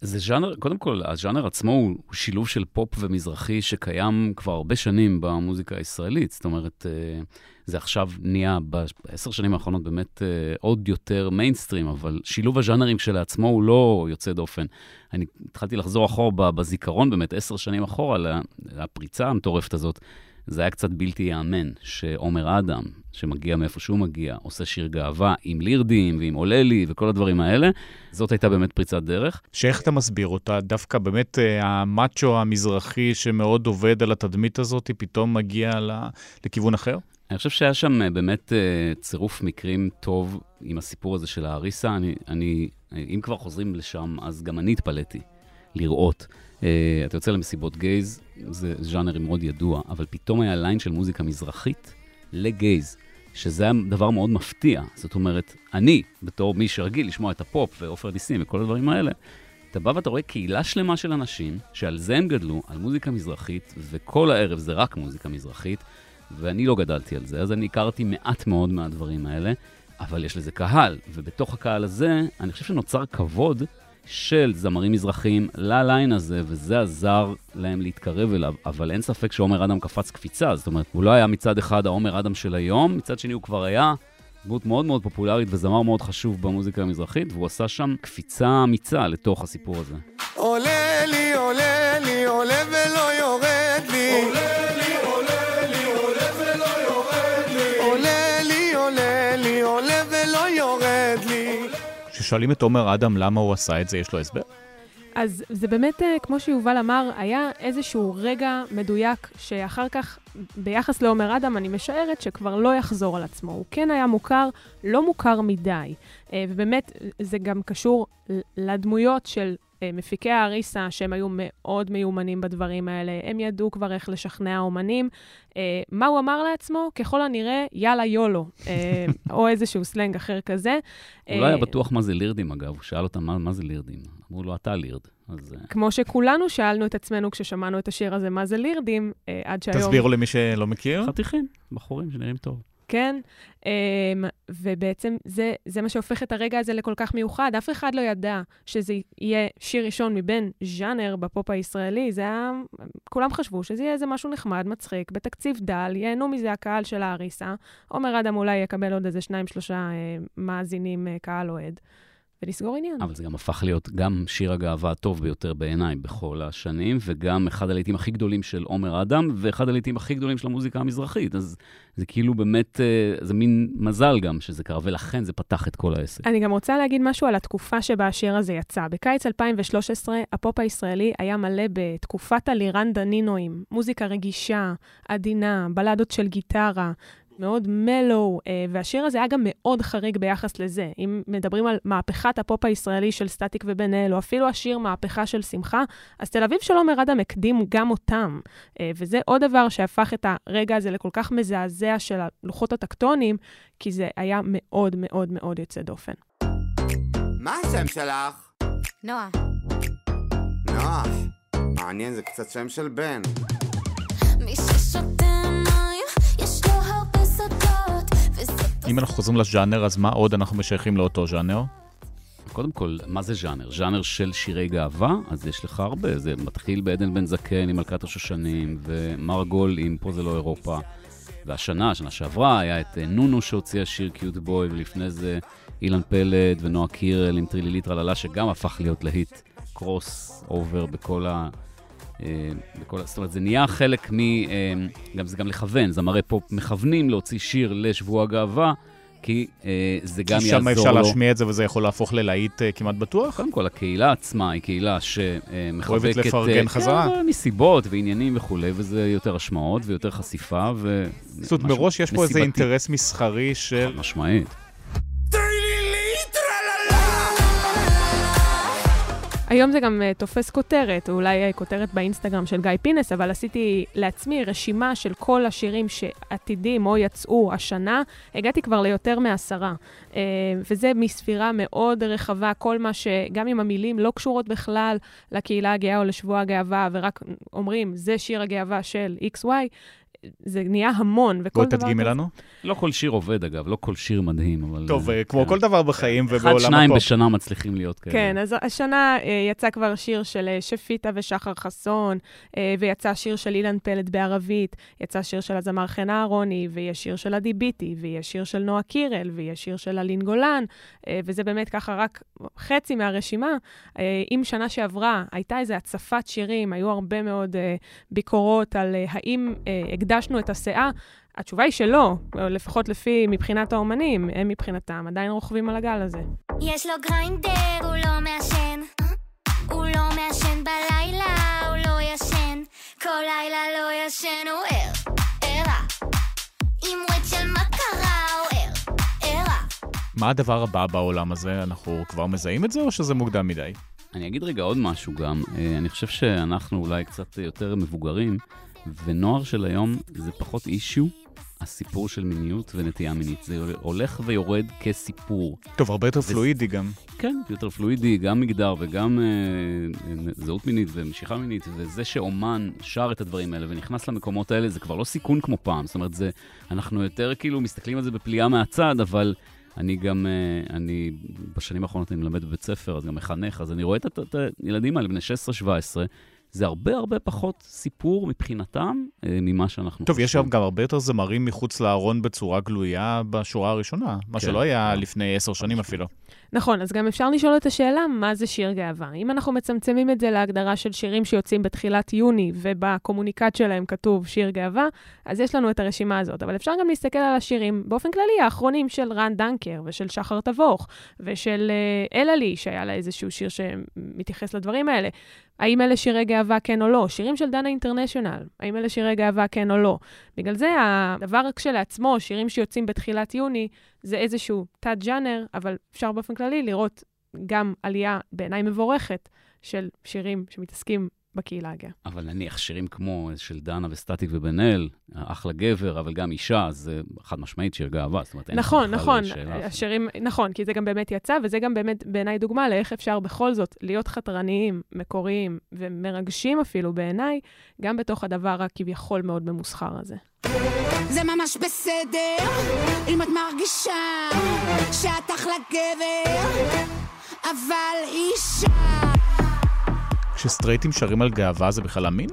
זה ז'אנר, קודם כל, הז'אנר עצמו הוא, שילוב של פופ ומזרחי שקיים כבר הרבה שנים במוזיקה הישראלית. זאת אומרת, אה, זה עכשיו נהיה בעשר שנים האחרונות באמת אה, עוד יותר מיינסטרים, אבל שילוב הז'אנרים כשלעצמו הוא לא יוצא דופן. אני התחלתי לחזור אחורה בזיכרון, באמת עשר שנים אחורה, לפריצה המטורפת הזאת. זה היה קצת בלתי ייאמן, שעומר אדם, שמגיע מאיפה שהוא מגיע, עושה שיר גאווה עם לירדים ועם עולה לי וכל הדברים האלה. זאת הייתה באמת פריצת דרך. שאיך אתה מסביר אותה? דווקא באמת אה, המאצ'ו המזרחי שמאוד עובד על התדמית הזאת, פתאום מגיע לכיוון אחר? אני חושב שהיה שם באמת אה, צירוף מקרים טוב עם הסיפור הזה של האריסה. אני, אני, אם כבר חוזרים לשם, אז גם אני התפלאתי לראות. Uh, אתה יוצא למסיבות גייז, זה ז'אנר מאוד ידוע, אבל פתאום היה ליין של מוזיקה מזרחית לגייז, שזה היה דבר מאוד מפתיע. זאת אומרת, אני, בתור מי שרגיל לשמוע את הפופ ועופר ניסים וכל הדברים האלה, אתה בא ואתה רואה קהילה שלמה של אנשים, שעל זה הם גדלו, על מוזיקה מזרחית, וכל הערב זה רק מוזיקה מזרחית, ואני לא גדלתי על זה, אז אני הכרתי מעט מאוד מהדברים האלה, אבל יש לזה קהל, ובתוך הקהל הזה, אני חושב שנוצר כבוד של זמרים מזרחיים לליין הזה, וזה עזר להם להתקרב אליו, אבל אין ספק שעומר אדם קפץ קפיצה, זאת אומרת, הוא לא היה מצד אחד העומר אדם של היום, מצד שני הוא כבר היה דמות מאוד מאוד פופולרית וזמר מאוד חשוב במוזיקה המזרחית, והוא עשה שם קפיצה אמיצה לתוך הסיפור הזה. עולה לי, עולה כששואלים את עומר אדם למה הוא עשה את זה, יש לו הסבר? אז זה באמת, אה, כמו שיובל אמר, היה איזשהו רגע מדויק שאחר כך, ביחס לעומר אדם, אני משערת שכבר לא יחזור על עצמו. הוא כן היה מוכר, לא מוכר מדי. אה, ובאמת, זה גם קשור לדמויות של מפיקי האריסה, שהם היו מאוד מיומנים בדברים האלה. הם ידעו כבר איך לשכנע אומנים. מה הוא אמר לעצמו? ככל הנראה, יאללה יולו, או איזשהו סלנג אחר כזה. הוא לא היה בטוח מה זה לירדים, אגב. הוא שאל אותם מה, מה זה לירדים. אמרו לו, אתה לירד. אז... כמו שכולנו שאלנו את עצמנו כששמענו את השיר הזה, מה זה לירדים, עד שהיום... תסבירו למי שלא מכיר. חתיכים, בחורים שנראים טוב. כן, ובעצם זה, זה מה שהופך את הרגע הזה לכל כך מיוחד. אף אחד לא ידע שזה יהיה שיר ראשון מבין ז'אנר בפופ הישראלי. זה היה, כולם חשבו שזה יהיה איזה משהו נחמד, מצחיק, בתקציב דל, ייהנו מזה הקהל של האריסה. עומר אדם אולי יקבל עוד איזה שניים, שלושה מאזינים, קהל אוהד. ולסגור עניין. אבל זה גם הפך להיות גם שיר הגאווה הטוב ביותר בעיניי בכל השנים, וגם אחד הלעיתים הכי גדולים של עומר אדם, ואחד הלעיתים הכי גדולים של המוזיקה המזרחית. אז זה כאילו באמת, זה מין מזל גם שזה קרה, ולכן זה פתח את כל העסק. אני גם רוצה להגיד משהו על התקופה שבה השיר הזה יצא. בקיץ 2013, הפופ הישראלי היה מלא בתקופת הלירן דנינואים, מוזיקה רגישה, עדינה, בלדות של גיטרה. מאוד מלו, והשיר הזה היה גם מאוד חריג ביחס לזה. אם מדברים על מהפכת הפופ הישראלי של סטטיק ובן אל, או אפילו השיר מהפכה של שמחה, אז תל אביב של עומר אדם הקדים גם אותם. וזה עוד דבר שהפך את הרגע הזה לכל כך מזעזע של הלוחות הטקטונים, כי זה היה מאוד מאוד מאוד יוצא דופן. מה השם שלך? נועה. נועה. מעניין, זה קצת שם של בן. אם אנחנו חוזרים לז'אנר, אז מה עוד אנחנו משייכים לאותו ז'אנר? קודם כל, מה זה ז'אנר? ז'אנר של שירי גאווה? אז יש לך הרבה. זה מתחיל בעדן בן זקן עם מלכת השושנים, ומרגול עם פה זה לא אירופה. והשנה, השנה שעברה, היה את נונו שהוציאה שיר Cute Boy, ולפני זה אילן פלד ונועה קירל עם טרילילית טרללה, שגם הפך להיות להיט crossover בכל ה... בכל, זאת אומרת, זה נהיה חלק מ... גם זה גם לכוון, זמרי פופ מכוונים להוציא שיר לשבוע הגאווה, כי אה, זה גם יעזור לו. שם אפשר להשמיע את זה וזה יכול להפוך ללהיט אה, כמעט בטוח? קודם כל, הקהילה עצמה היא קהילה שמחבקת... אוהבת לפרגן חזרה? כן, מסיבות ועניינים וכולי, וזה יותר השמעות ויותר חשיפה ו... זאת אומרת, מראש יש פה איזה אינטרס מסחרי של... חד משמעית. היום זה גם uh, תופס כותרת, או אולי uh, כותרת באינסטגרם של גיא פינס, אבל עשיתי לעצמי רשימה של כל השירים שעתידים או יצאו השנה. הגעתי כבר ליותר מעשרה, uh, וזה מספירה מאוד רחבה, כל מה שגם אם המילים לא קשורות בכלל לקהילה הגאה או לשבוע הגאווה, ורק אומרים, זה שיר הגאווה של XY, זה נהיה המון, וכל דבר... בואי תדגימי לנו. לא כל שיר עובד, אגב, לא כל שיר מדהים, אבל... טוב, כמו כן. כל דבר בחיים ובעולם הפופ. אחד, שניים בשנה מצליחים להיות כאלה. כן, אז השנה יצא כבר שיר של שפיטה ושחר חסון, ויצא שיר של אילן פלד בערבית, יצא שיר של הזמר חן אהרוני, ויש שיר של עדי ביטי, ויש שיר של נועה קירל, ויש שיר של אלין גולן, וזה באמת ככה רק חצי מהרשימה. אם שנה שעברה הייתה איזו הצפת שירים, היו הרבה מאוד ביקורות על האם הקדשנו את הסאה, התשובה היא שלא, לפחות לפי, מבחינת האומנים, הם מבחינתם עדיין רוכבים על הגל הזה. יש לו גריינדר, הוא לא מעשן. הוא לא מעשן בלילה, הוא לא ישן. כל לילה לא ישן, הוא ער, ערה. עם של מה קרה, הוא ער, ערה. מה הדבר הבא בעולם הזה? אנחנו כבר מזהים את זה, או שזה מוקדם מדי? אני אגיד רגע עוד משהו גם. אני חושב שאנחנו אולי קצת יותר מבוגרים. ונוער של היום זה פחות אישיו, הסיפור של מיניות ונטייה מינית. זה הולך ויורד כסיפור. טוב, הרבה יותר וזה- פלואידי גם. כן, יותר פלואידי, גם מגדר וגם אה, אה, זהות מינית ומשיכה מינית, וזה שאומן שר את הדברים האלה ונכנס למקומות האלה, זה כבר לא סיכון כמו פעם. זאת אומרת, זה, אנחנו יותר כאילו מסתכלים על זה בפליאה מהצד, אבל אני גם, אה, אני בשנים האחרונות אני מלמד בבית ספר, אז גם מחנך, אז אני רואה את הילדים האלה, בני 16-17, זה הרבה הרבה פחות סיפור מבחינתם אה, ממה שאנחנו טוב, יש חושבים. גם הרבה יותר זמרים מחוץ לארון בצורה גלויה בשורה הראשונה, מה כן. שלא היה לפני עשר שנים אפילו. נכון, אז גם אפשר לשאול את השאלה, מה זה שיר גאווה? אם אנחנו מצמצמים את זה להגדרה של שירים שיוצאים בתחילת יוני, ובקומוניקט שלהם כתוב שיר גאווה, אז יש לנו את הרשימה הזאת. אבל אפשר גם להסתכל על השירים באופן כללי, האחרונים של רן דנקר, ושל שחר תבוך, ושל אה, אלעלי, שהיה לה איזשהו שיר שמתייחס לדברים האלה. האם אלה שירי גאווה, כן או לא? שירים של דנה אינטרנשיונל, האם אלה שירי גאווה, כן או לא? בגלל זה הדבר כשלעצמו, שירים שיוצאים בתחילת יוני, זה איזשהו תת-ג'אנר, אבל אפשר באופן כללי לראות גם עלייה, בעיניי מבורכת, של שירים שמתעסקים בקהילה הגאה. אבל נניח שירים כמו של דנה וסטטיק ובן אל, אחלה גבר, אבל גם אישה, זה חד משמעית שיר גאווה. זאת אומרת, אין נכון, בכלל נכון. השירים, נכון, כי זה גם באמת יצא, וזה גם באמת בעיניי דוגמה לאיך אפשר בכל זאת להיות חתרניים, מקוריים ומרגשים אפילו בעיניי, גם בתוך הדבר הכביכול מאוד ממוסחר הזה. זה ממש בסדר אם את מרגישה שאת אחלה גבר, אבל אישה. כשסטרייטים שרים על גאווה זה בכלל אמין?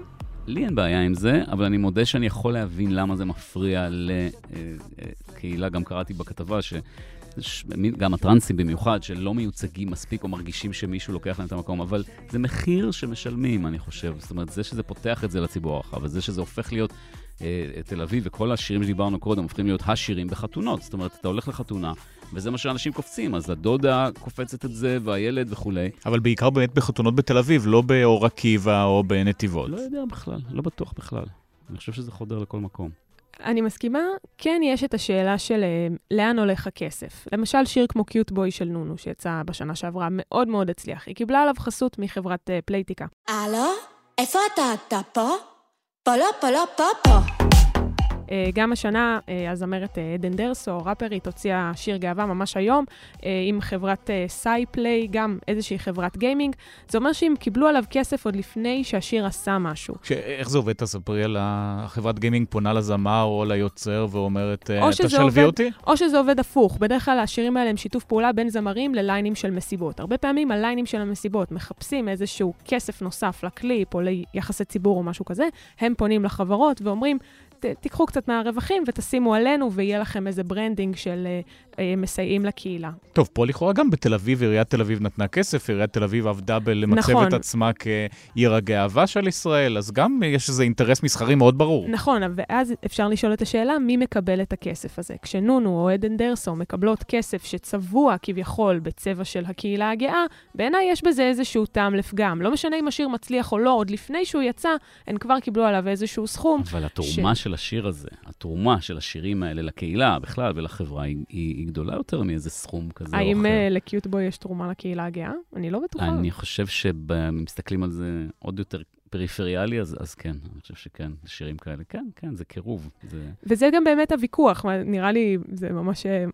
לי אין בעיה עם זה, אבל אני מודה שאני יכול להבין למה זה מפריע לקהילה. גם קראתי בכתבה. ש- גם הטרנסים במיוחד, שלא מיוצגים מספיק או מרגישים שמישהו לוקח להם את המקום, אבל זה מחיר שמשלמים, אני חושב. זאת אומרת, זה שזה פותח את זה לציבור הרחב, וזה שזה הופך להיות אה, תל אביב, וכל השירים שדיברנו קודם הופכים להיות השירים בחתונות. זאת אומרת, אתה הולך לחתונה, וזה מה שאנשים קופצים, אז הדודה קופצת את זה, והילד וכולי. אבל בעיקר באמת בחתונות בתל אביב, לא באור עקיבא או בנתיבות. לא יודע בכלל, לא בטוח בכלל. אני חושב שזה חודר לכל מקום. אני מסכימה, כן יש את השאלה של אה, לאן הולך הכסף. למשל, שיר כמו קיוט בוי של נונו, שיצא בשנה שעברה, מאוד מאוד הצליח. היא קיבלה עליו חסות מחברת אה, פלייטיקה. הלו? איפה אתה? אתה פה? פה לא, פה לא, פה פה. אה, גם השנה אה, הזמרת אה, עדן דרסו, ראפרית, הוציאה שיר גאווה ממש היום, עם חברת סייפליי, גם איזושהי חברת גיימינג. זה אומר שהם קיבלו עליו כסף עוד לפני שהשיר עשה משהו. ש- איך זה עובד? תספרי על החברת גיימינג פונה לזמר או ליוצר ואומרת, תשלבי אותי? או שזה עובד הפוך. בדרך כלל השירים האלה הם שיתוף פעולה בין זמרים לליינים של מסיבות. הרבה פעמים הליינים של המסיבות מחפשים איזשהו כסף נוסף לקליפ או ליחסי ציבור או משהו כזה, הם פונים לחברות ואומרים, "ת- תיקחו קצת מהרווחים ותשימו עלינו ויהיה לכם איזה branding של אה, מסייעים לקהילה. טוב, פה לכאורה גם בתל אביב, עיריית תל אביב נתנה כסף, עיריית תל אביב עבדה בלמצב נכון. את עצמה כעיר הגאווה של ישראל, אז גם יש איזה אינטרס מסחרי מאוד ברור. נכון, ואז אפשר לשאול את השאלה, מי מקבל את הכסף הזה? כשנונו או עדן דרסו מקבלות כסף שצבוע כביכול בצבע של הקהילה הגאה, בעיניי יש בזה איזשהו טעם לפגם. לא משנה אם השיר מצליח או לא, עוד לפני שהוא יצא, הן כבר קיבלו עליו איזשהו סכום. אבל התרומה של השיר הזה, התרומה של השירים האלה לקהילה בכלל ולחברה, היא, היא, היא גדולה יותר מאיזה סכום כזה או האם אחר. אה, לקיוט בוי יש תרומה לקהילה הגאה? אני לא בטוחה. אני חושב שמסתכלים על זה עוד יותר פריפריאלי, אז, אז כן, אני חושב שכן, שירים כאלה. כן, כן, זה קירוב. זה... וזה גם באמת הוויכוח, נראה לי, זה ממש אה,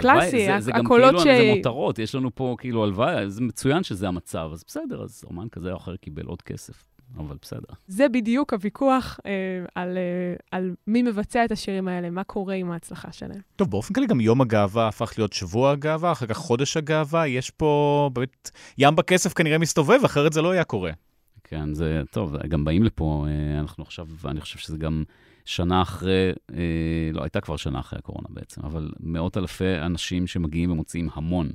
קלאסי, זה, זה גם הקולות כאילו ש... זה מותרות, יש לנו פה כאילו הלוואי, זה מצוין שזה המצב, אז בסדר, אז אומן כזה או אחר קיבל עוד כסף, אבל בסדר. זה בדיוק הוויכוח אה, על, אה, על מי מבצע את השירים האלה, מה קורה עם ההצלחה שלהם. טוב, באופן כללי גם יום הגאווה הפך להיות שבוע הגאווה, אחר כך חודש הגאווה, יש פה באמת, ים בכסף כנראה מסתובב, אחרת זה לא היה קורה. כן, זה טוב, גם באים לפה, אה, אנחנו עכשיו, ואני חושב שזה גם שנה אחרי, אה, לא, הייתה כבר שנה אחרי הקורונה בעצם, אבל מאות אלפי אנשים שמגיעים ומוציאים המון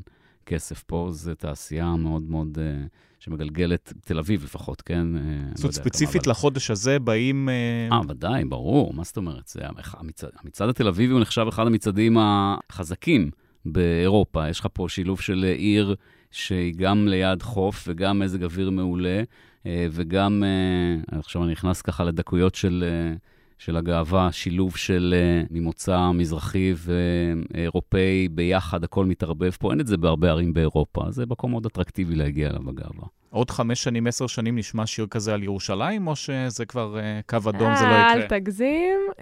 כסף פה, זו תעשייה מאוד מאוד, אה, שמגלגלת, תל אביב לפחות, כן? אה, לא זאת יודע ספציפית כמה, לחודש הזה באים... אה, אה, ודאי, ברור, מה זאת אומרת? זה המצעד, המצעד התל אביבי הוא נחשב אחד המצעדים החזקים באירופה. יש לך פה שילוב של עיר שהיא גם ליד חוף וגם מזג אוויר מעולה, וגם, עכשיו אני נכנס ככה לדקויות של, של הגאווה, שילוב של אה, ממוצא מזרחי ואירופאי ביחד, הכל מתערבב פה. אין את זה בהרבה ערים באירופה, זה מקום מאוד אטרקטיבי להגיע אליו בגאווה. עוד חמש שנים, עשר שנים נשמע שיר כזה על ירושלים, או שזה כבר uh, קו אדום, זה לא יקרה? אל תגזים. Uh,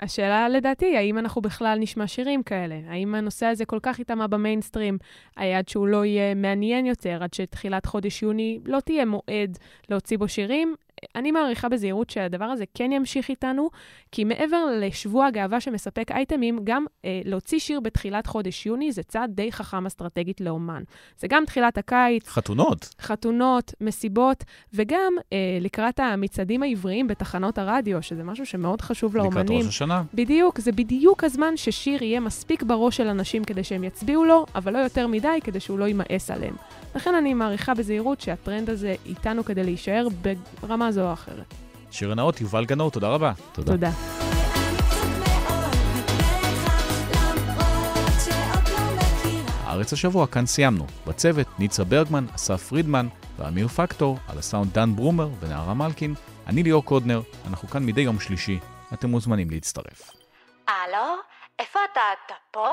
השאלה לדעתי, האם אנחנו בכלל נשמע שירים כאלה? האם הנושא הזה כל כך ייטמע במיינסטרים, עד שהוא לא יהיה מעניין יותר, עד שתחילת חודש יוני לא תהיה מועד להוציא בו שירים? אני מעריכה בזהירות שהדבר הזה כן ימשיך איתנו, כי מעבר לשבוע הגאווה שמספק אייטמים, גם אה, להוציא שיר בתחילת חודש יוני זה צעד די חכם אסטרטגית לאומן. זה גם תחילת הקיץ. חתונות. חתונות, מסיבות, וגם אה, לקראת המצעדים העבריים בתחנות הרדיו, שזה משהו שמאוד חשוב לאומנים. לקראת ראש השנה. בדיוק, זה בדיוק הזמן ששיר יהיה מספיק בראש של אנשים כדי שהם יצביעו לו, אבל לא יותר מדי כדי שהוא לא יימאס עליהם. לכן אני מעריכה בזהירות שהטרנד הזה איתנו כדי להישאר ברמה זו או אחרת. שיר הנאות, יובל גנור, תודה רבה. תודה. תודה. הארץ השבוע, כאן סיימנו. בצוות, ניצה ברגמן, אסף פרידמן ואמיר פקטור, על הסאונד דן ברומר ונערה מלקין. אני ליאור קודנר, אנחנו כאן מדי יום שלישי, אתם מוזמנים להצטרף. הלו? איפה אתה? אתה פה?